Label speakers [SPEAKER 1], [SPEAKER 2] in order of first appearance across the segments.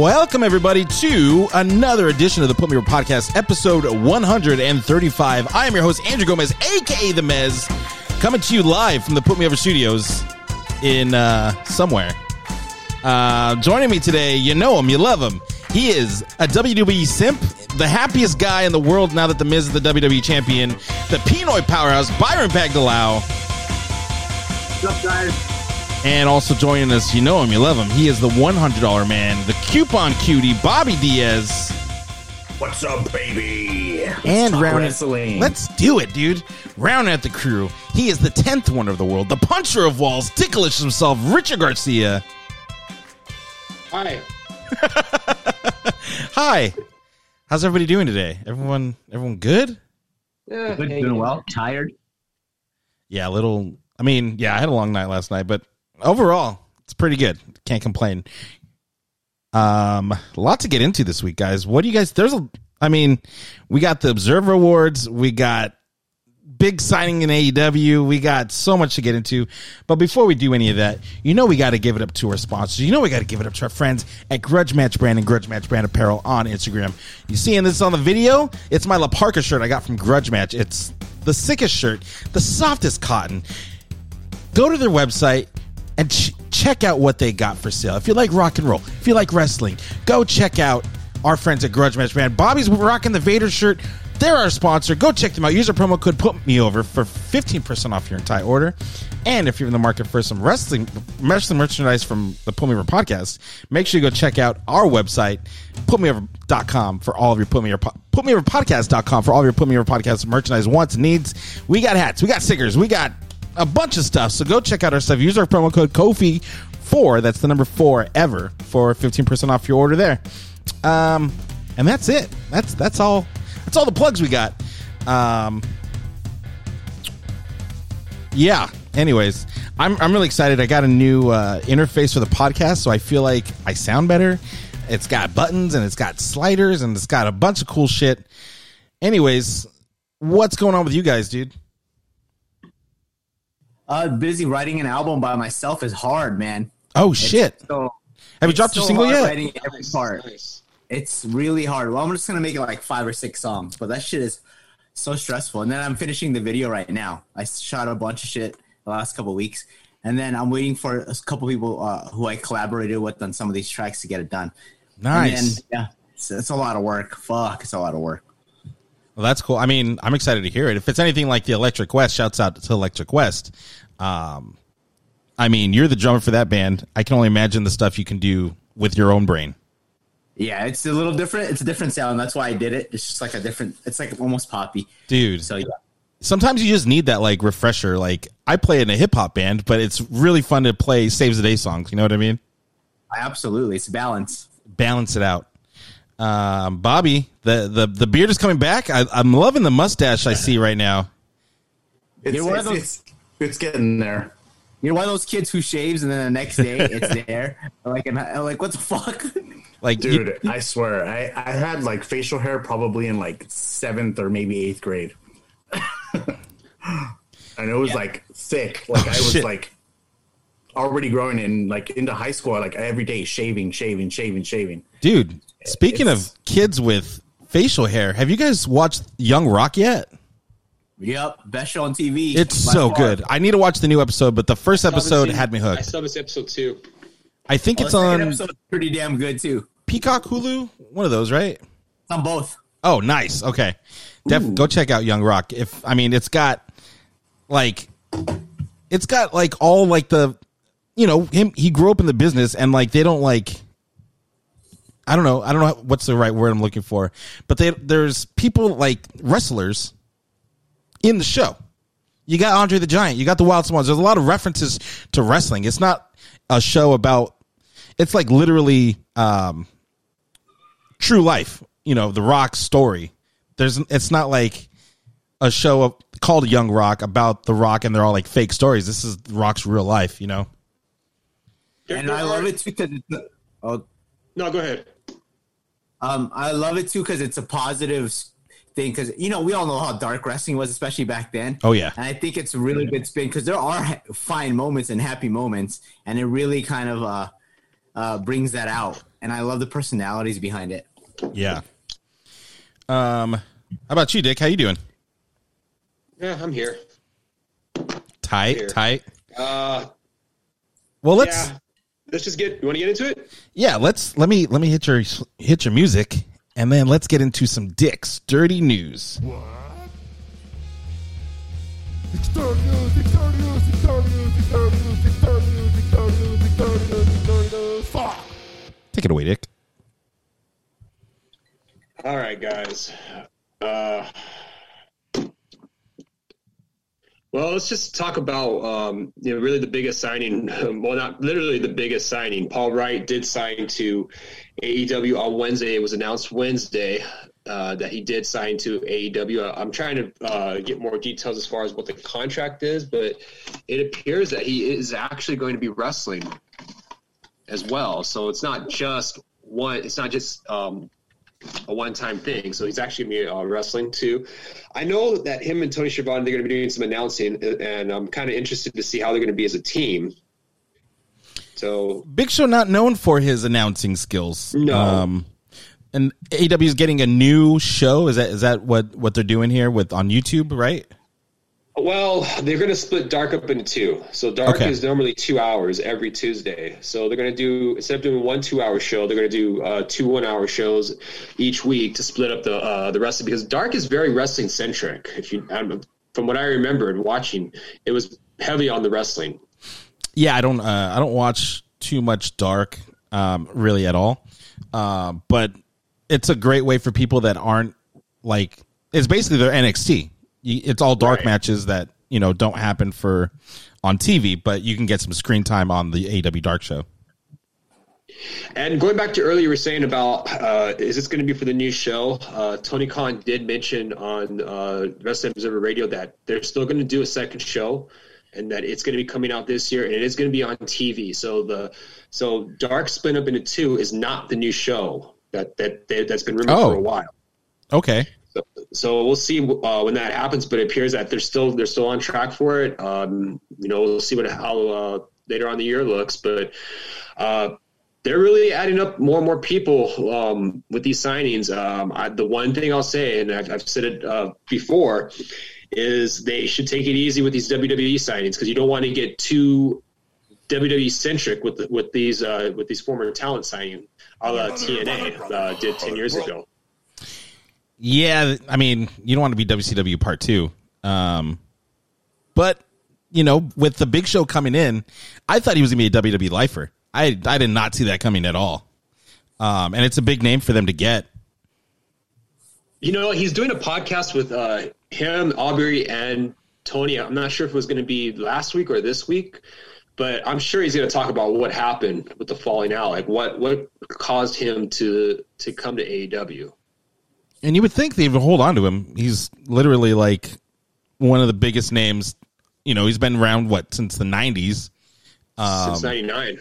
[SPEAKER 1] Welcome, everybody, to another edition of the Put Me Over Podcast, episode 135. I am your host, Andrew Gomez, aka The Mez, coming to you live from the Put Me Over studios in uh, somewhere. Uh, joining me today, you know him, you love him. He is a WWE simp, the happiest guy in the world now that The Miz is the WWE champion, the Pinoy powerhouse, Byron Pagdalao.
[SPEAKER 2] What's up, guys?
[SPEAKER 1] And also joining us, you know him, you love him. He is the $100 man, the coupon cutie, Bobby Diaz.
[SPEAKER 3] What's up, baby?
[SPEAKER 1] And
[SPEAKER 3] Talk
[SPEAKER 1] round
[SPEAKER 3] wrestling.
[SPEAKER 1] Let's do it, dude. Round at the crew. He is the 10th wonder of the world, the puncher of walls, ticklish himself, Richard Garcia.
[SPEAKER 2] Hi.
[SPEAKER 1] Hi. How's everybody doing today? Everyone everyone good?
[SPEAKER 2] Yeah,
[SPEAKER 3] Good,
[SPEAKER 2] hanging
[SPEAKER 3] doing well. Tired.
[SPEAKER 1] Yeah, a little I mean, yeah, I had a long night last night, but overall, it's pretty good. Can't complain. Um, a lot to get into this week, guys. What do you guys there's a I mean, we got the Observer Awards, we got big signing in AEW. We got so much to get into. But before we do any of that, you know we got to give it up to our sponsors. You know we got to give it up to our friends at Grudge Match Brand and Grudge Match Brand Apparel on Instagram. You seeing this on the video? It's my La shirt I got from Grudge Match. It's the sickest shirt, the softest cotton. Go to their website and ch- check out what they got for sale. If you like rock and roll, if you like wrestling, go check out our friends at Grudge Match Brand. Bobby's rocking the Vader shirt. They're our sponsor. Go check them out. Use our promo code Put Me Over for fifteen percent off your entire order. And if you're in the market for some wrestling wrestling merchandise from the Put Me Over podcast, make sure you go check out our website, putmeover.com for all of your Put Me Over po- Put Me Over podcast.com for all of your Put Me Over podcast merchandise wants and needs. We got hats, we got stickers, we got a bunch of stuff. So go check out our stuff. Use our promo code Kofi four. That's the number four ever for fifteen percent off your order there. Um, and that's it. That's that's all. That's all the plugs we got. Um, yeah. Anyways, I'm I'm really excited. I got a new uh, interface for the podcast, so I feel like I sound better. It's got buttons and it's got sliders and it's got a bunch of cool shit. Anyways, what's going on with you guys, dude?
[SPEAKER 3] Uh, busy writing an album by myself is hard, man.
[SPEAKER 1] Oh shit!
[SPEAKER 3] So
[SPEAKER 1] Have you
[SPEAKER 3] it's
[SPEAKER 1] dropped your single yet?
[SPEAKER 3] Writing every part.
[SPEAKER 2] Nice.
[SPEAKER 3] It's really hard. Well, I'm just gonna make it like five or six songs, but that shit is so stressful. And then I'm finishing the video right now. I shot a bunch of shit the last couple of weeks, and then I'm waiting for a couple people uh, who I collaborated with on some of these tracks to get it done.
[SPEAKER 1] Nice.
[SPEAKER 3] And then, yeah, it's, it's a lot of work. Fuck, it's a lot of work.
[SPEAKER 1] Well, that's cool. I mean, I'm excited to hear it. If it's anything like the Electric West, shouts out to Electric West. Um, I mean, you're the drummer for that band. I can only imagine the stuff you can do with your own brain.
[SPEAKER 3] Yeah, it's a little different. It's a different sound. That's why I did it. It's just like a different. It's like almost poppy.
[SPEAKER 1] Dude,
[SPEAKER 3] So yeah,
[SPEAKER 1] sometimes you just need that like refresher. Like I play in a hip hop band, but it's really fun to play saves the day songs. You know what I mean?
[SPEAKER 3] absolutely, it's balance.
[SPEAKER 1] Balance it out. Um, Bobby, the, the the beard is coming back. I, I'm loving the mustache I see right now.
[SPEAKER 4] It's,
[SPEAKER 3] You're one of
[SPEAKER 4] it's,
[SPEAKER 3] those-
[SPEAKER 4] it's, it's getting there.
[SPEAKER 3] You're one of those kids who shaves and then the next day it's there. Like, and I, like what the fuck?
[SPEAKER 1] Like, you-
[SPEAKER 4] Dude, I swear, I, I had like facial hair probably in like seventh or maybe eighth grade. and it was like thick. Like oh, I was
[SPEAKER 1] shit.
[SPEAKER 4] like already growing in like into high school, like every day shaving, shaving, shaving, shaving.
[SPEAKER 1] dude. Speaking
[SPEAKER 4] It's-
[SPEAKER 1] of kids with facial hair, have you guys watched Young Rock yet?
[SPEAKER 3] yep, best show on TV.
[SPEAKER 1] It's so
[SPEAKER 3] far.
[SPEAKER 1] good. I need to watch the new episode, but the first episode had me hooked.
[SPEAKER 2] I saw this episode too.
[SPEAKER 1] I think
[SPEAKER 3] Well,
[SPEAKER 1] it's on
[SPEAKER 3] episode's pretty damn good too.
[SPEAKER 1] Peacock, Hulu, one of those, right?
[SPEAKER 3] It's on both.
[SPEAKER 1] Oh, nice. Okay, Def, go check out Young Rock. If I mean, it's got like, it's got like all like the, you know, him. He grew up in the business, and like they don't like. I don't know. I don't know what's the right word I'm looking for, but they there's people like wrestlers in the show. You got Andre the Giant. You got the Wild Swans. There's a lot of references to wrestling. It's not a show about. It's like literally um, true life. You know, the Rock story. There's. It's not like a show of, called Young Rock about the Rock, and they're all like fake stories. This is Rock's real life. You know.
[SPEAKER 3] And I love it too because it's a- oh,
[SPEAKER 2] No, go ahead.
[SPEAKER 3] Um, I love it too because it's a positive thing because you know we all know how dark wrestling was, especially back then.
[SPEAKER 1] Oh yeah.
[SPEAKER 3] And I think it's a really good spin because there are ha- fine moments and happy moments, and it really kind of uh, uh, brings that out. And I love the personalities behind it.
[SPEAKER 1] Yeah. Um, how about you, Dick? How you doing?
[SPEAKER 2] Yeah, I'm here.
[SPEAKER 1] Tight,
[SPEAKER 2] Here.
[SPEAKER 1] tight.
[SPEAKER 2] Uh,
[SPEAKER 1] Well, let's
[SPEAKER 2] yeah. Let's just get. You want to get into it?
[SPEAKER 1] yeah, let's let me let me hit your hit your music, and then let's get into some Dick's dirty news. Take it away, Dick.
[SPEAKER 2] All right, guys. Uh, well, let's just talk about um, you know really the biggest signing. Well, not literally the biggest signing. Paul Wight did sign to AEW on Wednesday. It was announced Wednesday uh, that he did sign to AEW. I'm trying to uh, get more details as far as what the contract is, but it appears that he is actually going to be wrestling as well. So it's not just one. It's not just um, a one-time thing. So he's actually going to be uh, wrestling too. I know that him and Tony Schiavone they're going to be doing some announcing, and I'm kind of interested to see how they're going to be as a team. So
[SPEAKER 1] Big Show not known for his announcing skills.
[SPEAKER 2] No.
[SPEAKER 1] Um, and AW is getting a new show. Is that is that what what they're doing here with on YouTube? Right.
[SPEAKER 2] Well, they're going to split Dark up into two. So Dark
[SPEAKER 1] Okay.
[SPEAKER 2] is normally two hours every Tuesday. So they're going to do instead of doing one two-hour show, they're going to do uh, two one-hour shows each week to split up the uh, the wrestling because Dark is very wrestling centric. If you um, from what I remembered watching, it was heavy on the wrestling.
[SPEAKER 1] Yeah, I don't uh, I don't watch too much dark um, really at all. Uh, but it's a great way for people that aren't like it's basically their NXT. It's all dark
[SPEAKER 2] Right.
[SPEAKER 1] matches that you know don't happen for on TV, but you can get some screen time on the AW Dark show.
[SPEAKER 2] And going back to earlier, you were saying about uh, is this going to be for the new show? Uh, Tony Khan did mention on uh, Wrestling Observer Radio that they're still going to do a second show, and that it's going to be coming out this year, and it is going to be on TV. So the so Dark split up into two is not the new show that that, that that's been rumored
[SPEAKER 1] Oh.
[SPEAKER 2] for a while.
[SPEAKER 1] Okay.
[SPEAKER 2] So we'll see uh, when that happens, but it appears that they're still they're still on track for it. Um, you know, we'll see what how uh, later on the year looks, but uh, they're really adding up more and more people um, with these signings. Um, I, the one thing I'll say, and I've, I've said it uh, before, is they should take it easy with these WWE signings because you don't want to get too WWE centric with with these uh, with these former talent signing, a la TNA uh, did ten years ago.
[SPEAKER 1] Yeah, I mean, you don't want to be WCW part two. Um, but you know, with the Big Show coming in, I thought he was gonna be a WWE lifer. I I did not see that coming at all. Um, and it's a big name for them to get.
[SPEAKER 2] You know, he's doing a podcast with uh, him, Aubrey, and Tony. I'm not sure if it was going to be last week or this week, but I'm sure he's going to talk about what happened with the falling out, like what what caused him to to come to AEW.
[SPEAKER 1] And you would think they would hold on to him. He's literally like one of the biggest names. You know, he's been around what since the '90s.
[SPEAKER 2] since '99.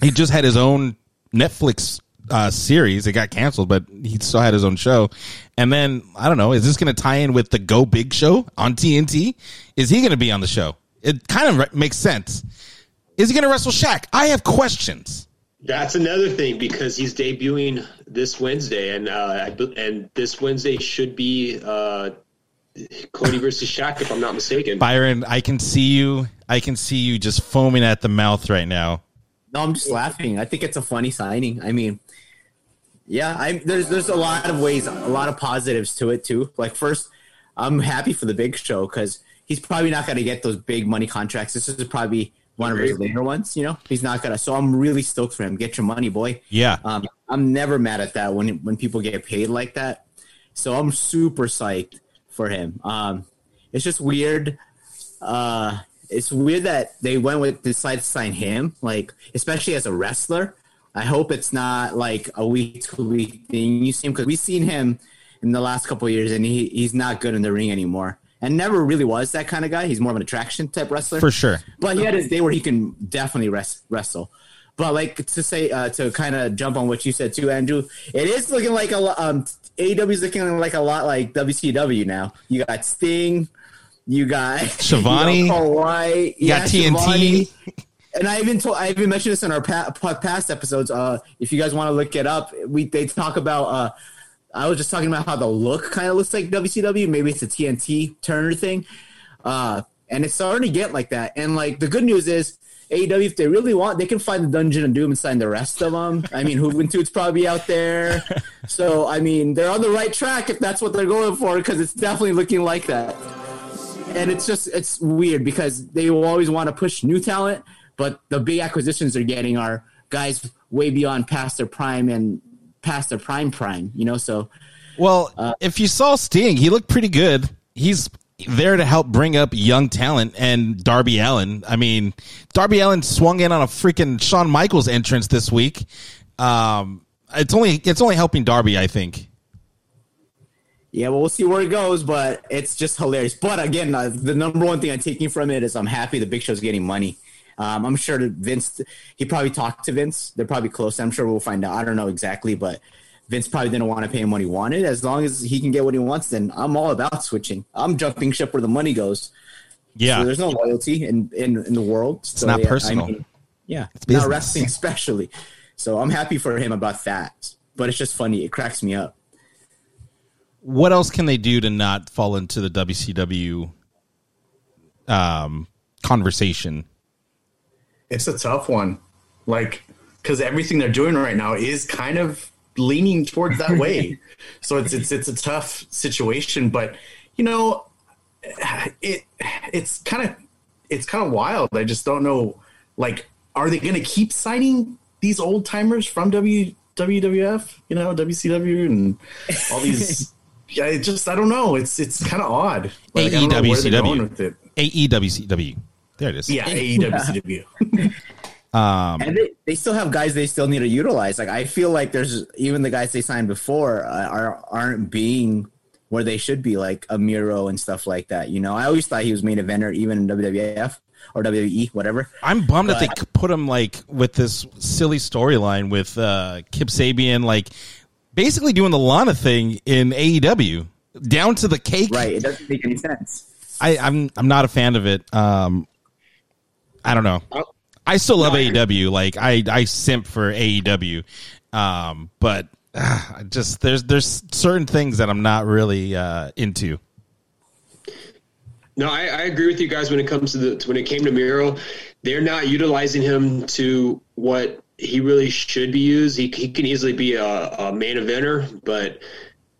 [SPEAKER 1] he just had his own Netflix uh, series. It got canceled, but he still had his own show. And then I don't know, is this going to tie in with the Go Big show on TNT? Is he going to be on the show? It kind of re- makes sense. Is he going to wrestle Shaq? I have questions.
[SPEAKER 2] That's another thing because he's debuting this Wednesday, and uh, and this Wednesday should be uh, Cody versus Shaq, if I'm not mistaken.
[SPEAKER 1] Byron, I can see you. I can see you just foaming at the mouth right now.
[SPEAKER 3] No, I'm just laughing. I think it's a funny signing. I mean, yeah, I there's there's a lot of ways, a lot of positives to it too. Like first, I'm happy for the Big Show because he's probably not going to get those big money contracts. This is probably one of his later ones. You know, he's not gonna. So I'm really stoked for him. Get your money, boy.
[SPEAKER 1] Yeah.
[SPEAKER 3] Um, I'm never mad at that when when people get paid like that. So I'm super psyched for him. Um, it's just weird. Uh, it's weird that they went with decided to sign him, like especially as a wrestler. I hope it's not like a week to week thing. You see him because we've seen him in the last couple of years, and he he's not good in the ring anymore, and never really was that kind of guy. He's more of an attraction type wrestler
[SPEAKER 1] For sure.
[SPEAKER 3] but he had his day where he can definitely res- wrestle. but like to say uh, to kind of jump on what you said too, Andrew, it is looking like a lot. Um, AEW is looking like a lot like WCW now. You got Sting, you got
[SPEAKER 1] Schiavone.
[SPEAKER 3] you got Paul Wight,
[SPEAKER 1] You got TNT.
[SPEAKER 3] Schiavone. And I even told I even mentioned this in our pa- pa- past episodes. Uh, if you guys want to look it up, we they talk about. Uh, I was just talking about how the look kind of looks like WCW. Maybe it's a TNT Turner thing, uh, and it's starting to get like that. And like the good news is. AEW, if they really want, they can find the Dungeon of Doom and sign the rest of them. I mean, Juventud's probably out there. So, I mean, they're on the right track if that's what they're going for, because it's definitely looking like that and it's just it's weird because they will always want to push new talent, but the big acquisitions they're getting are guys way beyond past their prime and past their prime prime. You know, so
[SPEAKER 1] Well, if you saw Sting, he looked pretty good. He's there to help bring up young talent and Darby Allin. I mean, Darby Allin swung in on a freaking Shawn Michaels entrance this week. Um, it's only it's only helping Darby, I think.
[SPEAKER 3] yeah, well, we'll see where it goes, but it's just hilarious. But again, uh, the number one thing I'm taking from it is I'm happy the Big Show's getting money. Um, I'm sure that Vince, he probably talked to Vince. They're probably close. I'm sure we'll find out. I don't know exactly, but Vince probably didn't want to pay him what he wanted. As long as he can get what he wants, then I'm all about switching. I'm jumping ship where the money goes.
[SPEAKER 1] Yeah,
[SPEAKER 3] So there's no loyalty in, in, in the world. It's
[SPEAKER 1] not personal.
[SPEAKER 3] yeah, it's
[SPEAKER 1] business.
[SPEAKER 3] not wrestling especially. So I'm happy for him about that. But it's just funny. It cracks me up.
[SPEAKER 1] what else can they do to not fall into the WCW um, conversation?
[SPEAKER 4] It's a tough one, like because everything they're doing right now is kind of leaning towards that way. so it's it's it's a tough situation, but you know, it it's kind of it's kind of wild. I just don't know. Like, are they going to keep signing these old timers from W WWF? You know, WCW and all these. Yeah, it just I don't know. It's it's kind of odd. Like, I don't know where they're going with it.
[SPEAKER 1] AEWCW. There it is.
[SPEAKER 4] Yeah, E AEWCW.
[SPEAKER 3] and they, they still have guys they still need to utilize. Like I feel like there's even the guys they signed before uh, are aren't being where they should be, like a Miro and stuff like that. You know, I always thought he was main eventer even in WWF or WWE, whatever.
[SPEAKER 1] I'm bummed that they put him like with this silly storyline with uh, Kip Sabian, like basically doing the Lana thing in AEW, down to the cake.
[SPEAKER 3] Right? It doesn't make any sense.
[SPEAKER 1] I, I'm I'm not a fan of it. Um, I don't know. I still love AEW. Like I I simp for AEW, um, but uh, just there's there's certain things that I'm not really uh, into.
[SPEAKER 2] No, I, I agree with you guys when it comes to the when it came to Miro, they're not utilizing him to what he really should be used. He, he can easily be a, a main eventer, but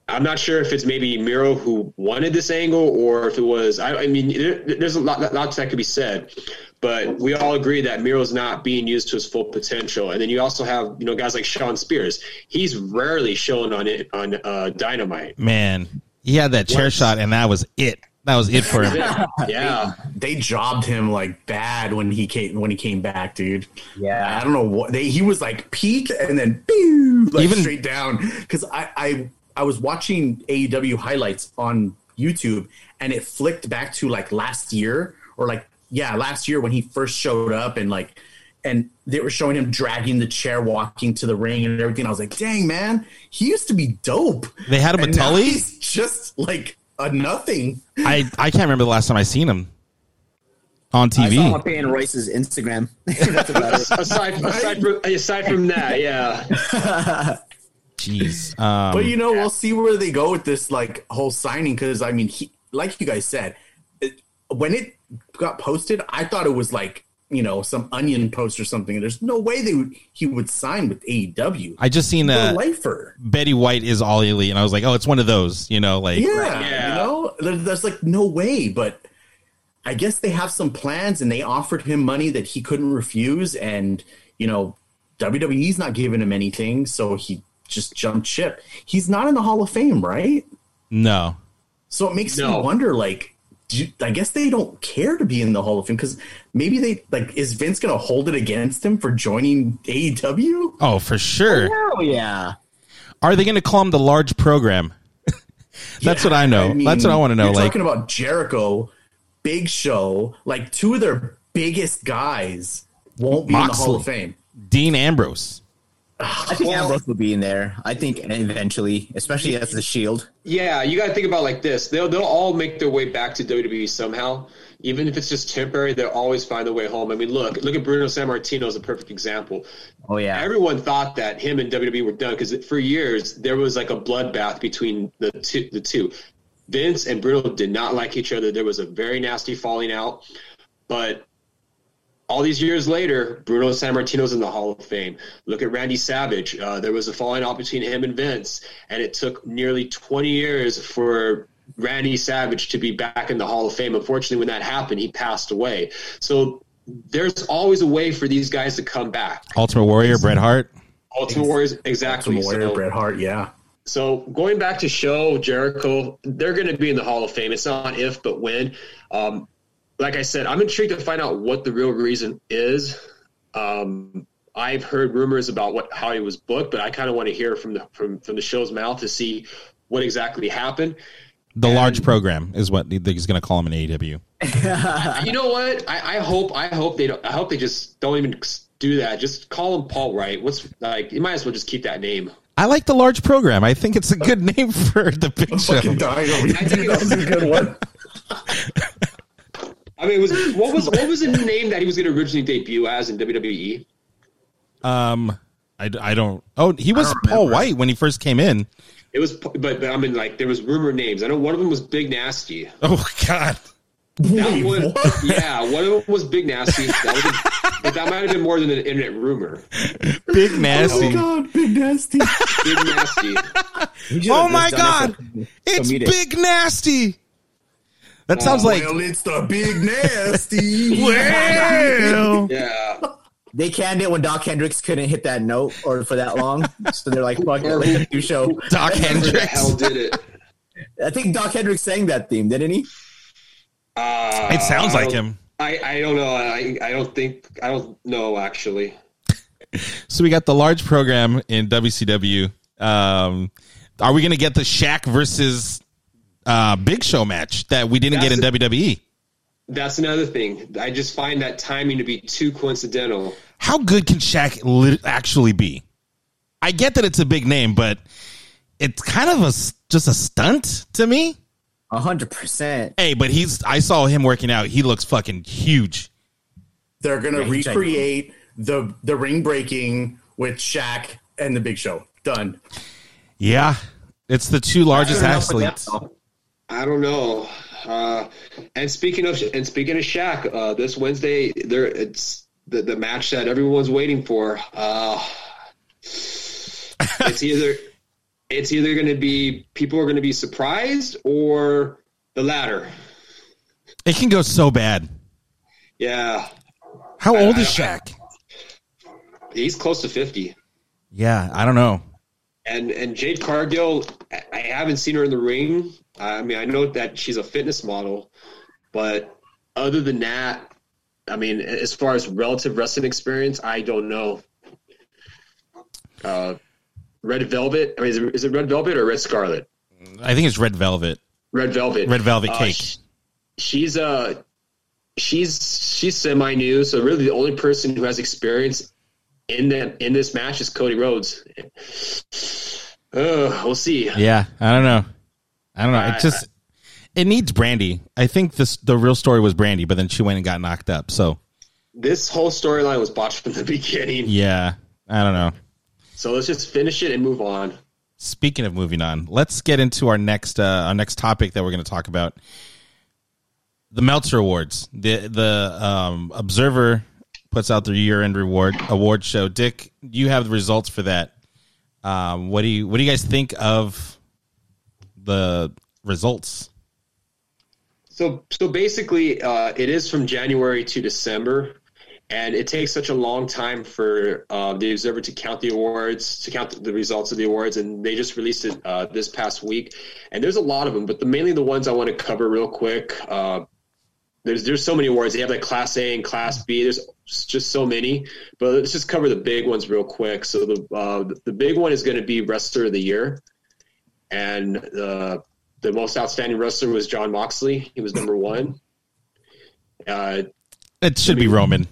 [SPEAKER 2] I'm not sure if it's maybe Miro who wanted this angle or if it was. I, I mean, there, there's a lot lots that could be said, but we all agree that Miro's not being used to his full potential. And then you also have you know guys like Shawn Spears. He's rarely shown on it on uh, Dynamite.
[SPEAKER 1] Man, he had that chair
[SPEAKER 2] Once.
[SPEAKER 1] shot, and that was it. That was it for him.
[SPEAKER 2] yeah.
[SPEAKER 4] they jobbed him like bad when he came when he came back, dude.
[SPEAKER 3] Yeah.
[SPEAKER 4] I don't know what they he was like peak and then pew, like
[SPEAKER 1] Even-
[SPEAKER 4] straight down because I, I I was watching AEW highlights on YouTube and it flicked back to like last year or like yeah last year when he first showed up and like and they were showing him dragging the chair walking to the ring and everything. I was like, dang man, he used to be dope.
[SPEAKER 1] They had him
[SPEAKER 4] And
[SPEAKER 1] at Tully?
[SPEAKER 4] he's just like a nothing.
[SPEAKER 1] I I can't remember the last time I seen him on
[SPEAKER 3] I saw him
[SPEAKER 1] TV.
[SPEAKER 3] Peyton Royce's Instagram. That's about it.
[SPEAKER 2] aside aside from, aside from that, yeah.
[SPEAKER 1] Jeez. Um,
[SPEAKER 4] But you know, we'll see where they go with this like whole signing because I mean, he, like you guys said, it, when it got posted, I thought it was like you know some onion post or something. There's no way they would he would sign with AEW.
[SPEAKER 1] I just seen
[SPEAKER 4] The
[SPEAKER 1] uh,
[SPEAKER 4] lifer.
[SPEAKER 1] Betty White is all elite, and I was like, oh, it's one of those. You know, like
[SPEAKER 4] Yeah,
[SPEAKER 2] Yeah.
[SPEAKER 4] you know, there, there's like no way, but I guess they have some plans and they offered him money that he couldn't refuse, and you know, WWE's not giving him anything, so he just jumped ship. He's not in the Hall of Fame, right?
[SPEAKER 1] no.
[SPEAKER 4] So it makes
[SPEAKER 2] No.
[SPEAKER 4] me wonder, like, do I guess they don't care to be in the Hall of Fame because maybe they like is Vince going to hold it against him for joining AEW?
[SPEAKER 1] Oh, for sure.
[SPEAKER 3] Oh yeah.
[SPEAKER 1] Are they going to call him the large program? That's what I know. That's what I want to know.
[SPEAKER 4] You're
[SPEAKER 1] Like,
[SPEAKER 4] talking about Jericho, Big Show, like two of their biggest guys won't be in the Hall of Fame.
[SPEAKER 1] Dean Ambrose.
[SPEAKER 3] I think
[SPEAKER 2] Well-
[SPEAKER 3] Ambrose will be in there. I think eventually, especially as the Shield.
[SPEAKER 2] Yeah, you got to think about like this. They'll they'll all make their way back to WWE somehow, even if it's just temporary. They'll always find their way home. I mean, look look at Bruno Sammartino is a perfect example.
[SPEAKER 3] Oh yeah,
[SPEAKER 2] Everyone thought that him and WWE were done because for years there was like a bloodbath between the two. The two, Vince and Bruno did not like each other. There was a very nasty falling out, but all these years later, Bruno Sammartino's in the Hall of Fame. Look at Randy Savage. Uh, there was a falling out between him and Vince, and it took nearly 20 years for Randy Savage to be back in the Hall of Fame. Unfortunately, when that happened, he passed away. So there's always a way for these guys to come back.
[SPEAKER 1] Ultimate Warrior, Bret Hart.
[SPEAKER 2] Ultimate Warriors, exactly.
[SPEAKER 4] Warrior,
[SPEAKER 2] So-
[SPEAKER 4] Bret Hart, yeah.
[SPEAKER 2] so going back to show Jericho, they're going to be in the Hall of Fame. It's not if, but when. Um, like I said, I'm intrigued to find out what the real reason is. Um, I've heard rumors about what how he was booked, but I kind of want to hear from the from, from the show's mouth to see what exactly happened.
[SPEAKER 1] The large program is what he's going to call him in E AEW.
[SPEAKER 2] You know what? I, I hope I hope they don't. I hope they just don't even do that. Just call him Paul Wight. What's like? You might as well just keep that name.
[SPEAKER 1] I like the large program. I think it's a good name for the big show.
[SPEAKER 4] Dying over
[SPEAKER 2] I think
[SPEAKER 4] here. That was a good one.
[SPEAKER 2] I mean, it was what was what was the name that he was going to originally debut as in? WWE?
[SPEAKER 1] Um, I, I don't. Oh, he was Paul
[SPEAKER 3] remember.
[SPEAKER 1] White when he first came in.
[SPEAKER 2] It was, but, but I mean, like there was rumor names. I know one of them was Big Nasty.
[SPEAKER 1] Oh God.
[SPEAKER 2] That one,
[SPEAKER 4] what?
[SPEAKER 2] yeah, one of them was Big Nasty. That was a, but that might have been more than an internet rumor.
[SPEAKER 1] Big Nasty.
[SPEAKER 4] Oh
[SPEAKER 1] nasty.
[SPEAKER 4] god, big nasty.
[SPEAKER 2] Big Nasty.
[SPEAKER 1] Oh my God! It's
[SPEAKER 3] comedic.
[SPEAKER 1] big nasty. That sounds like
[SPEAKER 4] well, it's the big nasty.
[SPEAKER 1] well.
[SPEAKER 2] Yeah,
[SPEAKER 3] They canned it when Dok Hendrix couldn't hit that note or for that long, so they're like, "Fuck it, let's do show."
[SPEAKER 2] Dok
[SPEAKER 1] Hendrix.
[SPEAKER 2] hell did it?
[SPEAKER 3] I think Dok Hendrix sang that theme, didn't he?
[SPEAKER 2] Uh,
[SPEAKER 1] It sounds like him.
[SPEAKER 2] I, I don't know. I I don't think I don't know actually.
[SPEAKER 1] So we got the large program in WCW. Um, are we going to get the Shaq versus uh, Big Show match that we didn't get in?
[SPEAKER 2] That's
[SPEAKER 1] WWE?
[SPEAKER 2] That's another thing. I just find that timing to be too coincidental.
[SPEAKER 1] How good can Shaq lit- actually be? I get that it's a big name, but it's kind of a s- just a stunt to me.
[SPEAKER 3] A hundred percent.
[SPEAKER 1] Hey, but he's I saw him working out. He looks fucking huge.
[SPEAKER 4] They're gonna
[SPEAKER 3] Yeah,
[SPEAKER 4] recreate the the ring breaking with Shaq and the Big Show. Done.
[SPEAKER 1] Yeah, it's the two largest
[SPEAKER 3] Fair enough
[SPEAKER 1] athletes.
[SPEAKER 2] I don't know. Uh, and speaking of and speaking of Shaq, uh, this Wednesday there it's the, the match that everyone's waiting for. Uh, it's either it's either going to be people are going to be surprised or the latter.
[SPEAKER 1] It can go so bad.
[SPEAKER 2] Yeah,
[SPEAKER 1] How old is Shaq?
[SPEAKER 2] he's close to fifty.
[SPEAKER 1] Yeah, I don't know.
[SPEAKER 2] And and Jade Cargill, I- I haven't seen her in the ring. I mean, I know that she's a fitness model, but other than that, I mean, as far as relative wrestling experience, I don't know. Uh, Red Velvet. I mean, is it, is it Red Velvet or Red Scarlet?
[SPEAKER 1] I think it's Red Velvet.
[SPEAKER 2] Red Velvet.
[SPEAKER 1] Red Velvet
[SPEAKER 2] Uh,
[SPEAKER 1] cake.
[SPEAKER 2] sh- she's uh she's she's semi new, so really the only person who has experience in that in this match is Cody Rhodes. Uh, we'll see.
[SPEAKER 1] Yeah, I don't know. I don't know.
[SPEAKER 2] I-
[SPEAKER 1] It just it needs Brandy. I think this the real story was Brandy, but then she went and got knocked up. So
[SPEAKER 2] This whole storyline was botched from the beginning.
[SPEAKER 1] yeah, I don't know.
[SPEAKER 2] So let's just finish it and move on.
[SPEAKER 1] Speaking of moving on, let's get into our next uh, our next topic that we're going to talk about. The Meltzer Awards. The the um, Observer puts out their year end reward award show. Dick, you have the results for that. Um, what do you what do you guys think of the results?
[SPEAKER 2] So so basically, uh, it is from January to December, and it takes such a long time for uh, the Observer to count the awards, to count the results of the awards, and they just released it uh, this past week. And there's a lot of them, but the mainly the ones I want to cover real quick. Uh, there's there's so many awards. They have like Class A and Class B. There's just so many, but let's just cover the big ones real quick. So the uh, the big one is going to be Wrestler of the Year, and uh, the most outstanding wrestler was Jon Moxley. He was number one. Uh,
[SPEAKER 1] It should be Roman.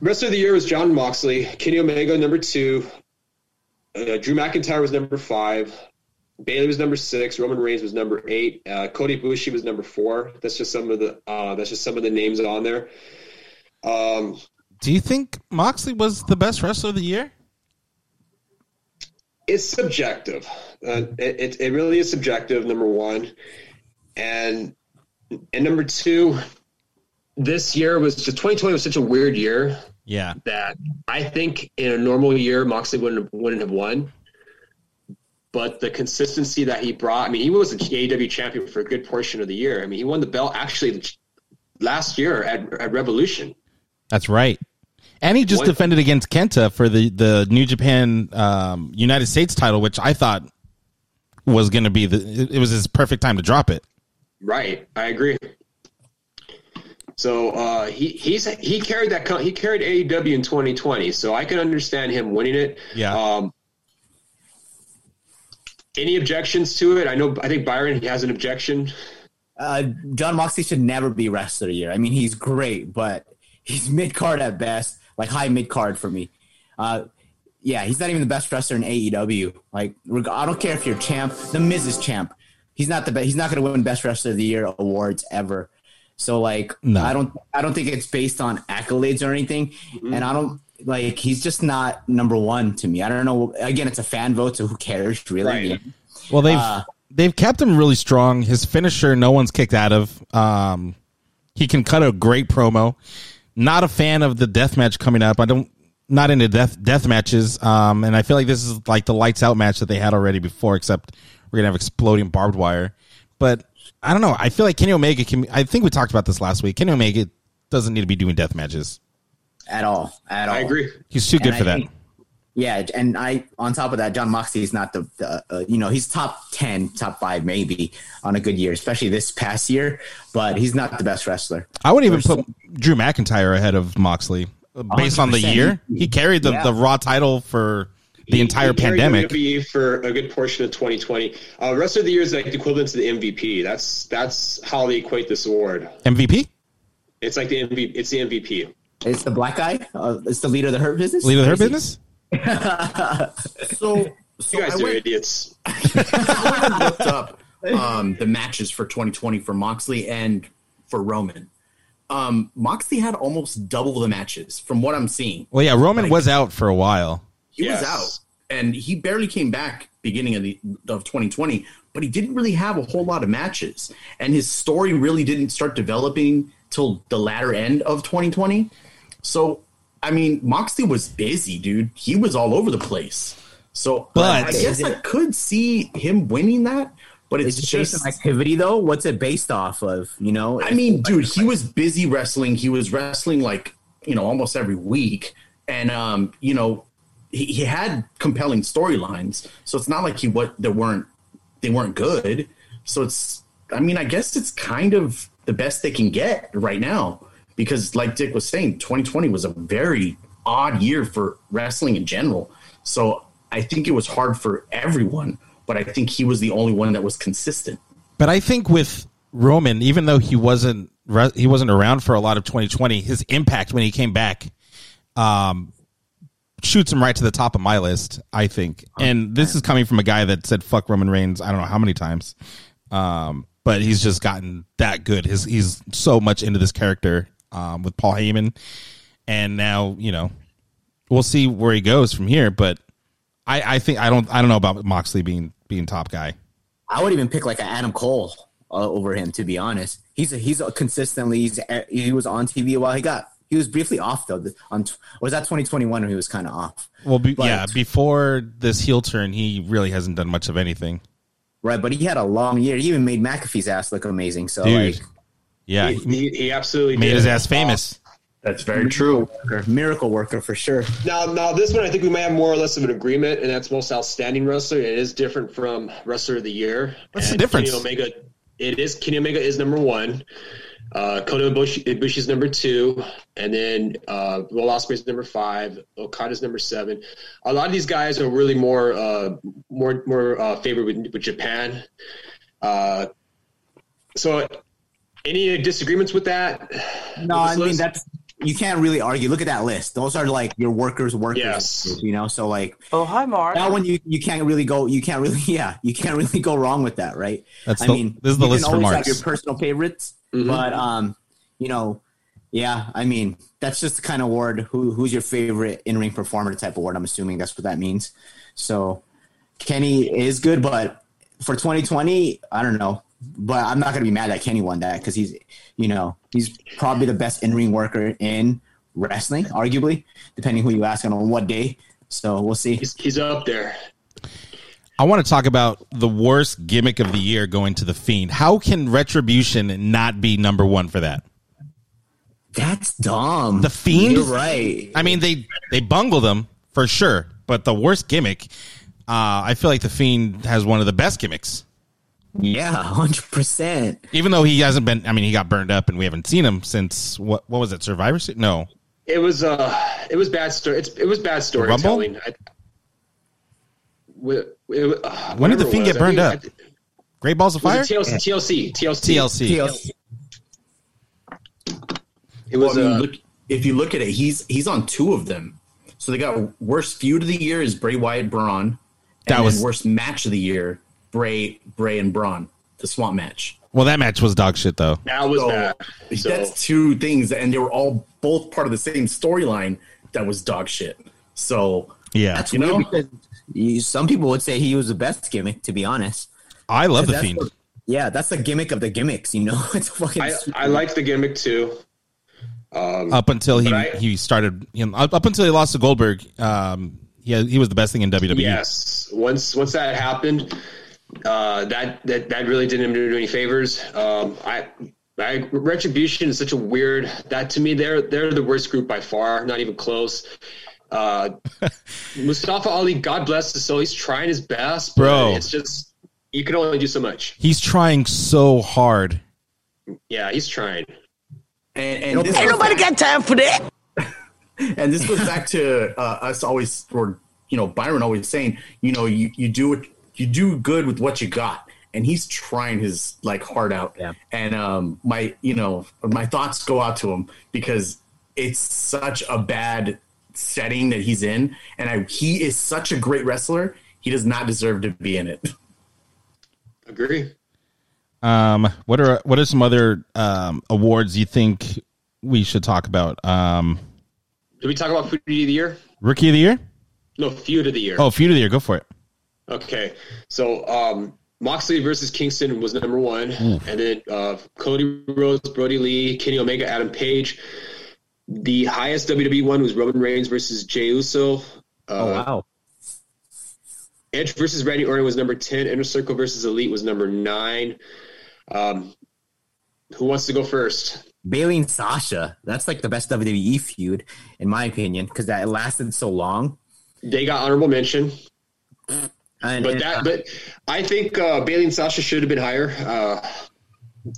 [SPEAKER 2] Wrestler of the year was Jon Moxley, Kenny Omega number two, uh, Drew McIntyre was number five, Bayley was number six, Roman Reigns was number eight, uh, Kota Ibushi was number four. That's just some of the uh, that's just some of the names on there. Um,
[SPEAKER 1] Do you think Moxley was the best wrestler of the year?
[SPEAKER 2] It's subjective. Uh, it, it really is subjective. Number one, and and number two, this year was just 2020 was such a weird year
[SPEAKER 1] Yeah.
[SPEAKER 2] that I think in a normal year Moxley wouldn't have, wouldn't have won. But the consistency that he brought, I mean, he was the AEW champion for a good portion of the year. I mean, he won the belt actually last year at, at Revolution.
[SPEAKER 1] That's right. And he just
[SPEAKER 2] What-
[SPEAKER 1] defended against Kenta for the, the New Japan um, United States title, which I thought was going to be the. It it was his perfect time to drop it.
[SPEAKER 2] Right, I agree. So uh, he he's he carried that he carried AEW in 2020, so I can understand him winning it.
[SPEAKER 1] Yeah.
[SPEAKER 2] Um, any objections to it? I know I think Byron has an objection.
[SPEAKER 3] Uh, Jon Moxley should never be wrestler of the year. I mean, he's great, but he's mid card at best, like high mid card for me. Uh, yeah, he's not even the best wrestler in AEW. Like, reg- I don't care if you're champ. The Miz is champ. He's not the best. He's not going to win best wrestler of the year awards ever. So like,
[SPEAKER 1] No.
[SPEAKER 3] I don't. I don't think it's based on accolades or anything. And I don't like. He's just not number one to me. I don't know. Again, it's a fan vote, so who cares really?
[SPEAKER 2] Right.
[SPEAKER 1] Well, they've
[SPEAKER 3] Uh,
[SPEAKER 1] they've kept him really strong. His finisher, no one's kicked out of. Um, he can cut a great promo. Not a fan of the death match coming up. I don't. Not into death death matches. Um, and I feel like this is like the lights out match that they had already before, except we're gonna have exploding barbed wire. But I don't know. I feel like Kenny Omega can. I think we talked about this last week. Kenny Omega doesn't need to be doing death matches.
[SPEAKER 3] At all. At all.
[SPEAKER 2] I agree.
[SPEAKER 1] He's too good
[SPEAKER 3] And
[SPEAKER 1] for
[SPEAKER 3] I
[SPEAKER 1] that.
[SPEAKER 3] think- yeah, and I on top of that, Jon Moxley is not the, the uh, you know he's top ten, top five maybe on a good year, especially this past year. But he's not the best wrestler.
[SPEAKER 1] I wouldn't even put Drew McIntyre ahead of Moxley uh, based on the year. He carried the,
[SPEAKER 3] Yeah.
[SPEAKER 1] the Raw title for the entire
[SPEAKER 2] He carried
[SPEAKER 1] pandemic.
[SPEAKER 2] WWE for a good portion of 2020. Uh, rest of the year is like the equivalent to the MVP. That's that's how they equate this award.
[SPEAKER 1] MVP,
[SPEAKER 2] It's like the MVP. It's the MVP.
[SPEAKER 3] It's the black guy. Uh, it's the leader of the Hurt Business.
[SPEAKER 1] leader of her
[SPEAKER 3] Crazy.
[SPEAKER 1] business.
[SPEAKER 4] So, so
[SPEAKER 2] You guys
[SPEAKER 4] I
[SPEAKER 2] are
[SPEAKER 4] went,
[SPEAKER 2] idiots.
[SPEAKER 4] I looked up um, the matches for 2020 for Moxley and for Roman. Um, Moxley had almost double the matches from what I'm seeing.
[SPEAKER 1] Well, yeah, Roman
[SPEAKER 4] Like-
[SPEAKER 1] was out for a while.
[SPEAKER 4] He
[SPEAKER 2] Yes.
[SPEAKER 4] was out, and he barely came back beginning of the of 2020. But he didn't really have a whole lot of matches, and his story really didn't start developing till the latter end of 2020. So, I mean, Moxley was busy, dude. He was all over the place. So,
[SPEAKER 1] But-
[SPEAKER 4] I guess I could see him winning that. But it's
[SPEAKER 3] Is
[SPEAKER 4] just
[SPEAKER 3] on activity though? What's it based off of? You know,
[SPEAKER 4] I mean, dude, he was busy wrestling. He was wrestling like you know almost every week, and um, you know, he, he had compelling storylines. So it's not like he what they weren't they weren't good. So it's I mean, I guess it's kind of the best they can get right now because, like Dick was saying, 2020 was a very odd year for wrestling in general. So I think it was hard for everyone, but I think he was the only one that was consistent.
[SPEAKER 1] But I think with Roman, even though he wasn't he wasn't around for a lot of 2020, his impact when he came back, um, shoots him right to the top of my list. I think, and this is coming from a guy that said "fuck Roman Reigns" I don't know how many times, um, but he's just gotten that good. His he's so much into this character um, with Paul Heyman, and now you know we'll see where he goes from here. But I, I think I don't I don't know about Moxley being being top guy.
[SPEAKER 3] I would even pick like an Adam Cole uh, over him. To be honest, he's a, he's a consistently he's, he was on TV while he got he was briefly off though. On was that 2021 when he was kind of off,
[SPEAKER 1] Well, be,
[SPEAKER 3] But-
[SPEAKER 1] yeah, before this heel turn, he really hasn't done much of anything.
[SPEAKER 3] right? But he had a long year. He even made McAfee's ass look amazing. So
[SPEAKER 1] Dude.
[SPEAKER 3] like
[SPEAKER 1] Yeah,
[SPEAKER 2] He,
[SPEAKER 1] he
[SPEAKER 2] he, he absolutely
[SPEAKER 1] made
[SPEAKER 2] did.
[SPEAKER 1] his ass famous.
[SPEAKER 4] That's very true.
[SPEAKER 3] worker, miracle worker for sure.
[SPEAKER 2] Now, now this one I think we might have more or less of an agreement, and that's most outstanding wrestler. It is different from wrestler of the year.
[SPEAKER 1] What's the difference?
[SPEAKER 2] Kenny Omega. It is Kenny Omega is number one. Uh, Kota Ibushi, Ibushi's number two, and then uh, Will Ospreay's number five. Okada's number seven. A lot of these guys are really more uh, more more uh, favored with, with Japan. Uh, so, any disagreements with that?
[SPEAKER 3] No,
[SPEAKER 2] With
[SPEAKER 3] I
[SPEAKER 2] this
[SPEAKER 3] mean that's you can't really argue. Look at that list; those are like your workers' workers.
[SPEAKER 2] Yes.
[SPEAKER 3] You know, so like
[SPEAKER 5] Oh, hi, Mark.
[SPEAKER 3] that one, you you can't really go. You can't really, yeah, you can't really go wrong with that, right?
[SPEAKER 1] That's
[SPEAKER 3] I
[SPEAKER 1] the-
[SPEAKER 3] mean,
[SPEAKER 1] this is the
[SPEAKER 3] you
[SPEAKER 1] list
[SPEAKER 3] can
[SPEAKER 1] for
[SPEAKER 3] always
[SPEAKER 1] marks.
[SPEAKER 3] have your personal favorites,
[SPEAKER 2] Mhm.
[SPEAKER 3] but um, you know, yeah, I mean, that's just the kind of award. Who who's your favorite in ring performer type award? I'm assuming that's what that means. So Kenny is good, but for 2020, I don't know. But I'm not gonna be mad that Kenny won that because he's, you know, he's probably the best in ring worker in wrestling, arguably, depending who you ask and on what day. So we'll see.
[SPEAKER 2] He's, he's up there.
[SPEAKER 1] I want to talk about the worst gimmick of the year going to the Fiend. How can Retribution not be number one for that?
[SPEAKER 3] That's dumb.
[SPEAKER 1] The Fiend?
[SPEAKER 3] You're right.
[SPEAKER 1] I mean, they they bungle them for sure, but the worst gimmick. Uh, I feel like the Fiend has one of the best gimmicks.
[SPEAKER 3] Yeah, hundred percent.
[SPEAKER 1] Even though he hasn't been, I mean, he got burned up, and we haven't seen him since what? What was it? Survivor? Se- No,
[SPEAKER 2] It was uh, it was bad story. It's, it was bad storytelling. I, Wi- it- uh,
[SPEAKER 1] When did the
[SPEAKER 2] whatever it
[SPEAKER 1] Fiend
[SPEAKER 2] was,
[SPEAKER 1] get
[SPEAKER 2] I
[SPEAKER 1] burned up?
[SPEAKER 2] I
[SPEAKER 1] Great Balls of Fire.
[SPEAKER 2] Was it TLC, TLC, TLC.
[SPEAKER 1] TLC.
[SPEAKER 2] It was
[SPEAKER 4] Well, I mean,
[SPEAKER 2] uh,
[SPEAKER 4] look, if you look at it, he's he's on two of them. So they got worst feud of the year is Bray Wyatt Braun.
[SPEAKER 1] That
[SPEAKER 4] and
[SPEAKER 1] was-
[SPEAKER 4] worst match of the year, Bray Bray and Braun, the swamp match.
[SPEAKER 1] Well, that match was dog shit, though.
[SPEAKER 2] that was
[SPEAKER 4] So
[SPEAKER 2] bad. So,
[SPEAKER 4] that's two things, and they were all both part of the same storyline that was dog shit. So
[SPEAKER 1] Yeah,
[SPEAKER 3] That's
[SPEAKER 4] You
[SPEAKER 3] weird
[SPEAKER 4] know?
[SPEAKER 3] you, some people would say he was the best gimmick. To be honest,
[SPEAKER 1] I love the
[SPEAKER 3] That's
[SPEAKER 1] Fiend.
[SPEAKER 3] what- yeah, that's the gimmick of the gimmicks. You know, it's fucking.
[SPEAKER 2] I I like the gimmick too. Um,
[SPEAKER 1] Up until he
[SPEAKER 2] I-
[SPEAKER 1] he started, you know, up, up until he lost to Goldberg, um, he he was the best thing in WWE.
[SPEAKER 2] Yes. Once once that happened, uh, that that that really didn't do any favors. Um, I. I, Retribution is such a weird that to me they're they're the worst group by far, not even close. Uh, Mustafa Ali, God bless his soul, he's trying his best, but
[SPEAKER 1] Bro.
[SPEAKER 2] It's just you can only do so much.
[SPEAKER 1] He's trying so hard.
[SPEAKER 2] Yeah, he's trying.
[SPEAKER 4] and, and this
[SPEAKER 3] Ain't
[SPEAKER 4] goes back-
[SPEAKER 3] got time for that.
[SPEAKER 4] and this goes back to uh, us always or you know byron always saying you know you, you do it you do good with what you got and he's trying his like heart out
[SPEAKER 3] Yeah.
[SPEAKER 4] and um my you know my thoughts go out to him because it's such a bad setting that he's in and I, he is such a great wrestler he does not deserve to be in it
[SPEAKER 2] Agree.
[SPEAKER 1] Um, what are what are some other um, awards you think we should talk about? Um,
[SPEAKER 2] Did we talk about food of the year?
[SPEAKER 1] Rookie of the year?
[SPEAKER 2] No, feud of the year.
[SPEAKER 1] Oh, feud of the year. Go for it.
[SPEAKER 2] Okay, so um, Moxley versus Kingston was number one, and then uh, Cody Rhodes, Brodie Lee, Kenny Omega, Adam Page. The highest WWE one was Roman Reigns versus Jey Uso. Uh,
[SPEAKER 3] Oh wow.
[SPEAKER 2] Edge versus Randy Orton was number ten. Inner Circle versus Elite was number nine. Um, who wants to go first?
[SPEAKER 3] Bayley and Sasha. That's like the best WWE feud, in my opinion, because that lasted so long.
[SPEAKER 2] They got honorable mention,
[SPEAKER 3] And,
[SPEAKER 2] but
[SPEAKER 3] and,
[SPEAKER 2] that
[SPEAKER 3] uh,
[SPEAKER 2] but I think uh, Bayley and Sasha should have been higher. Uh,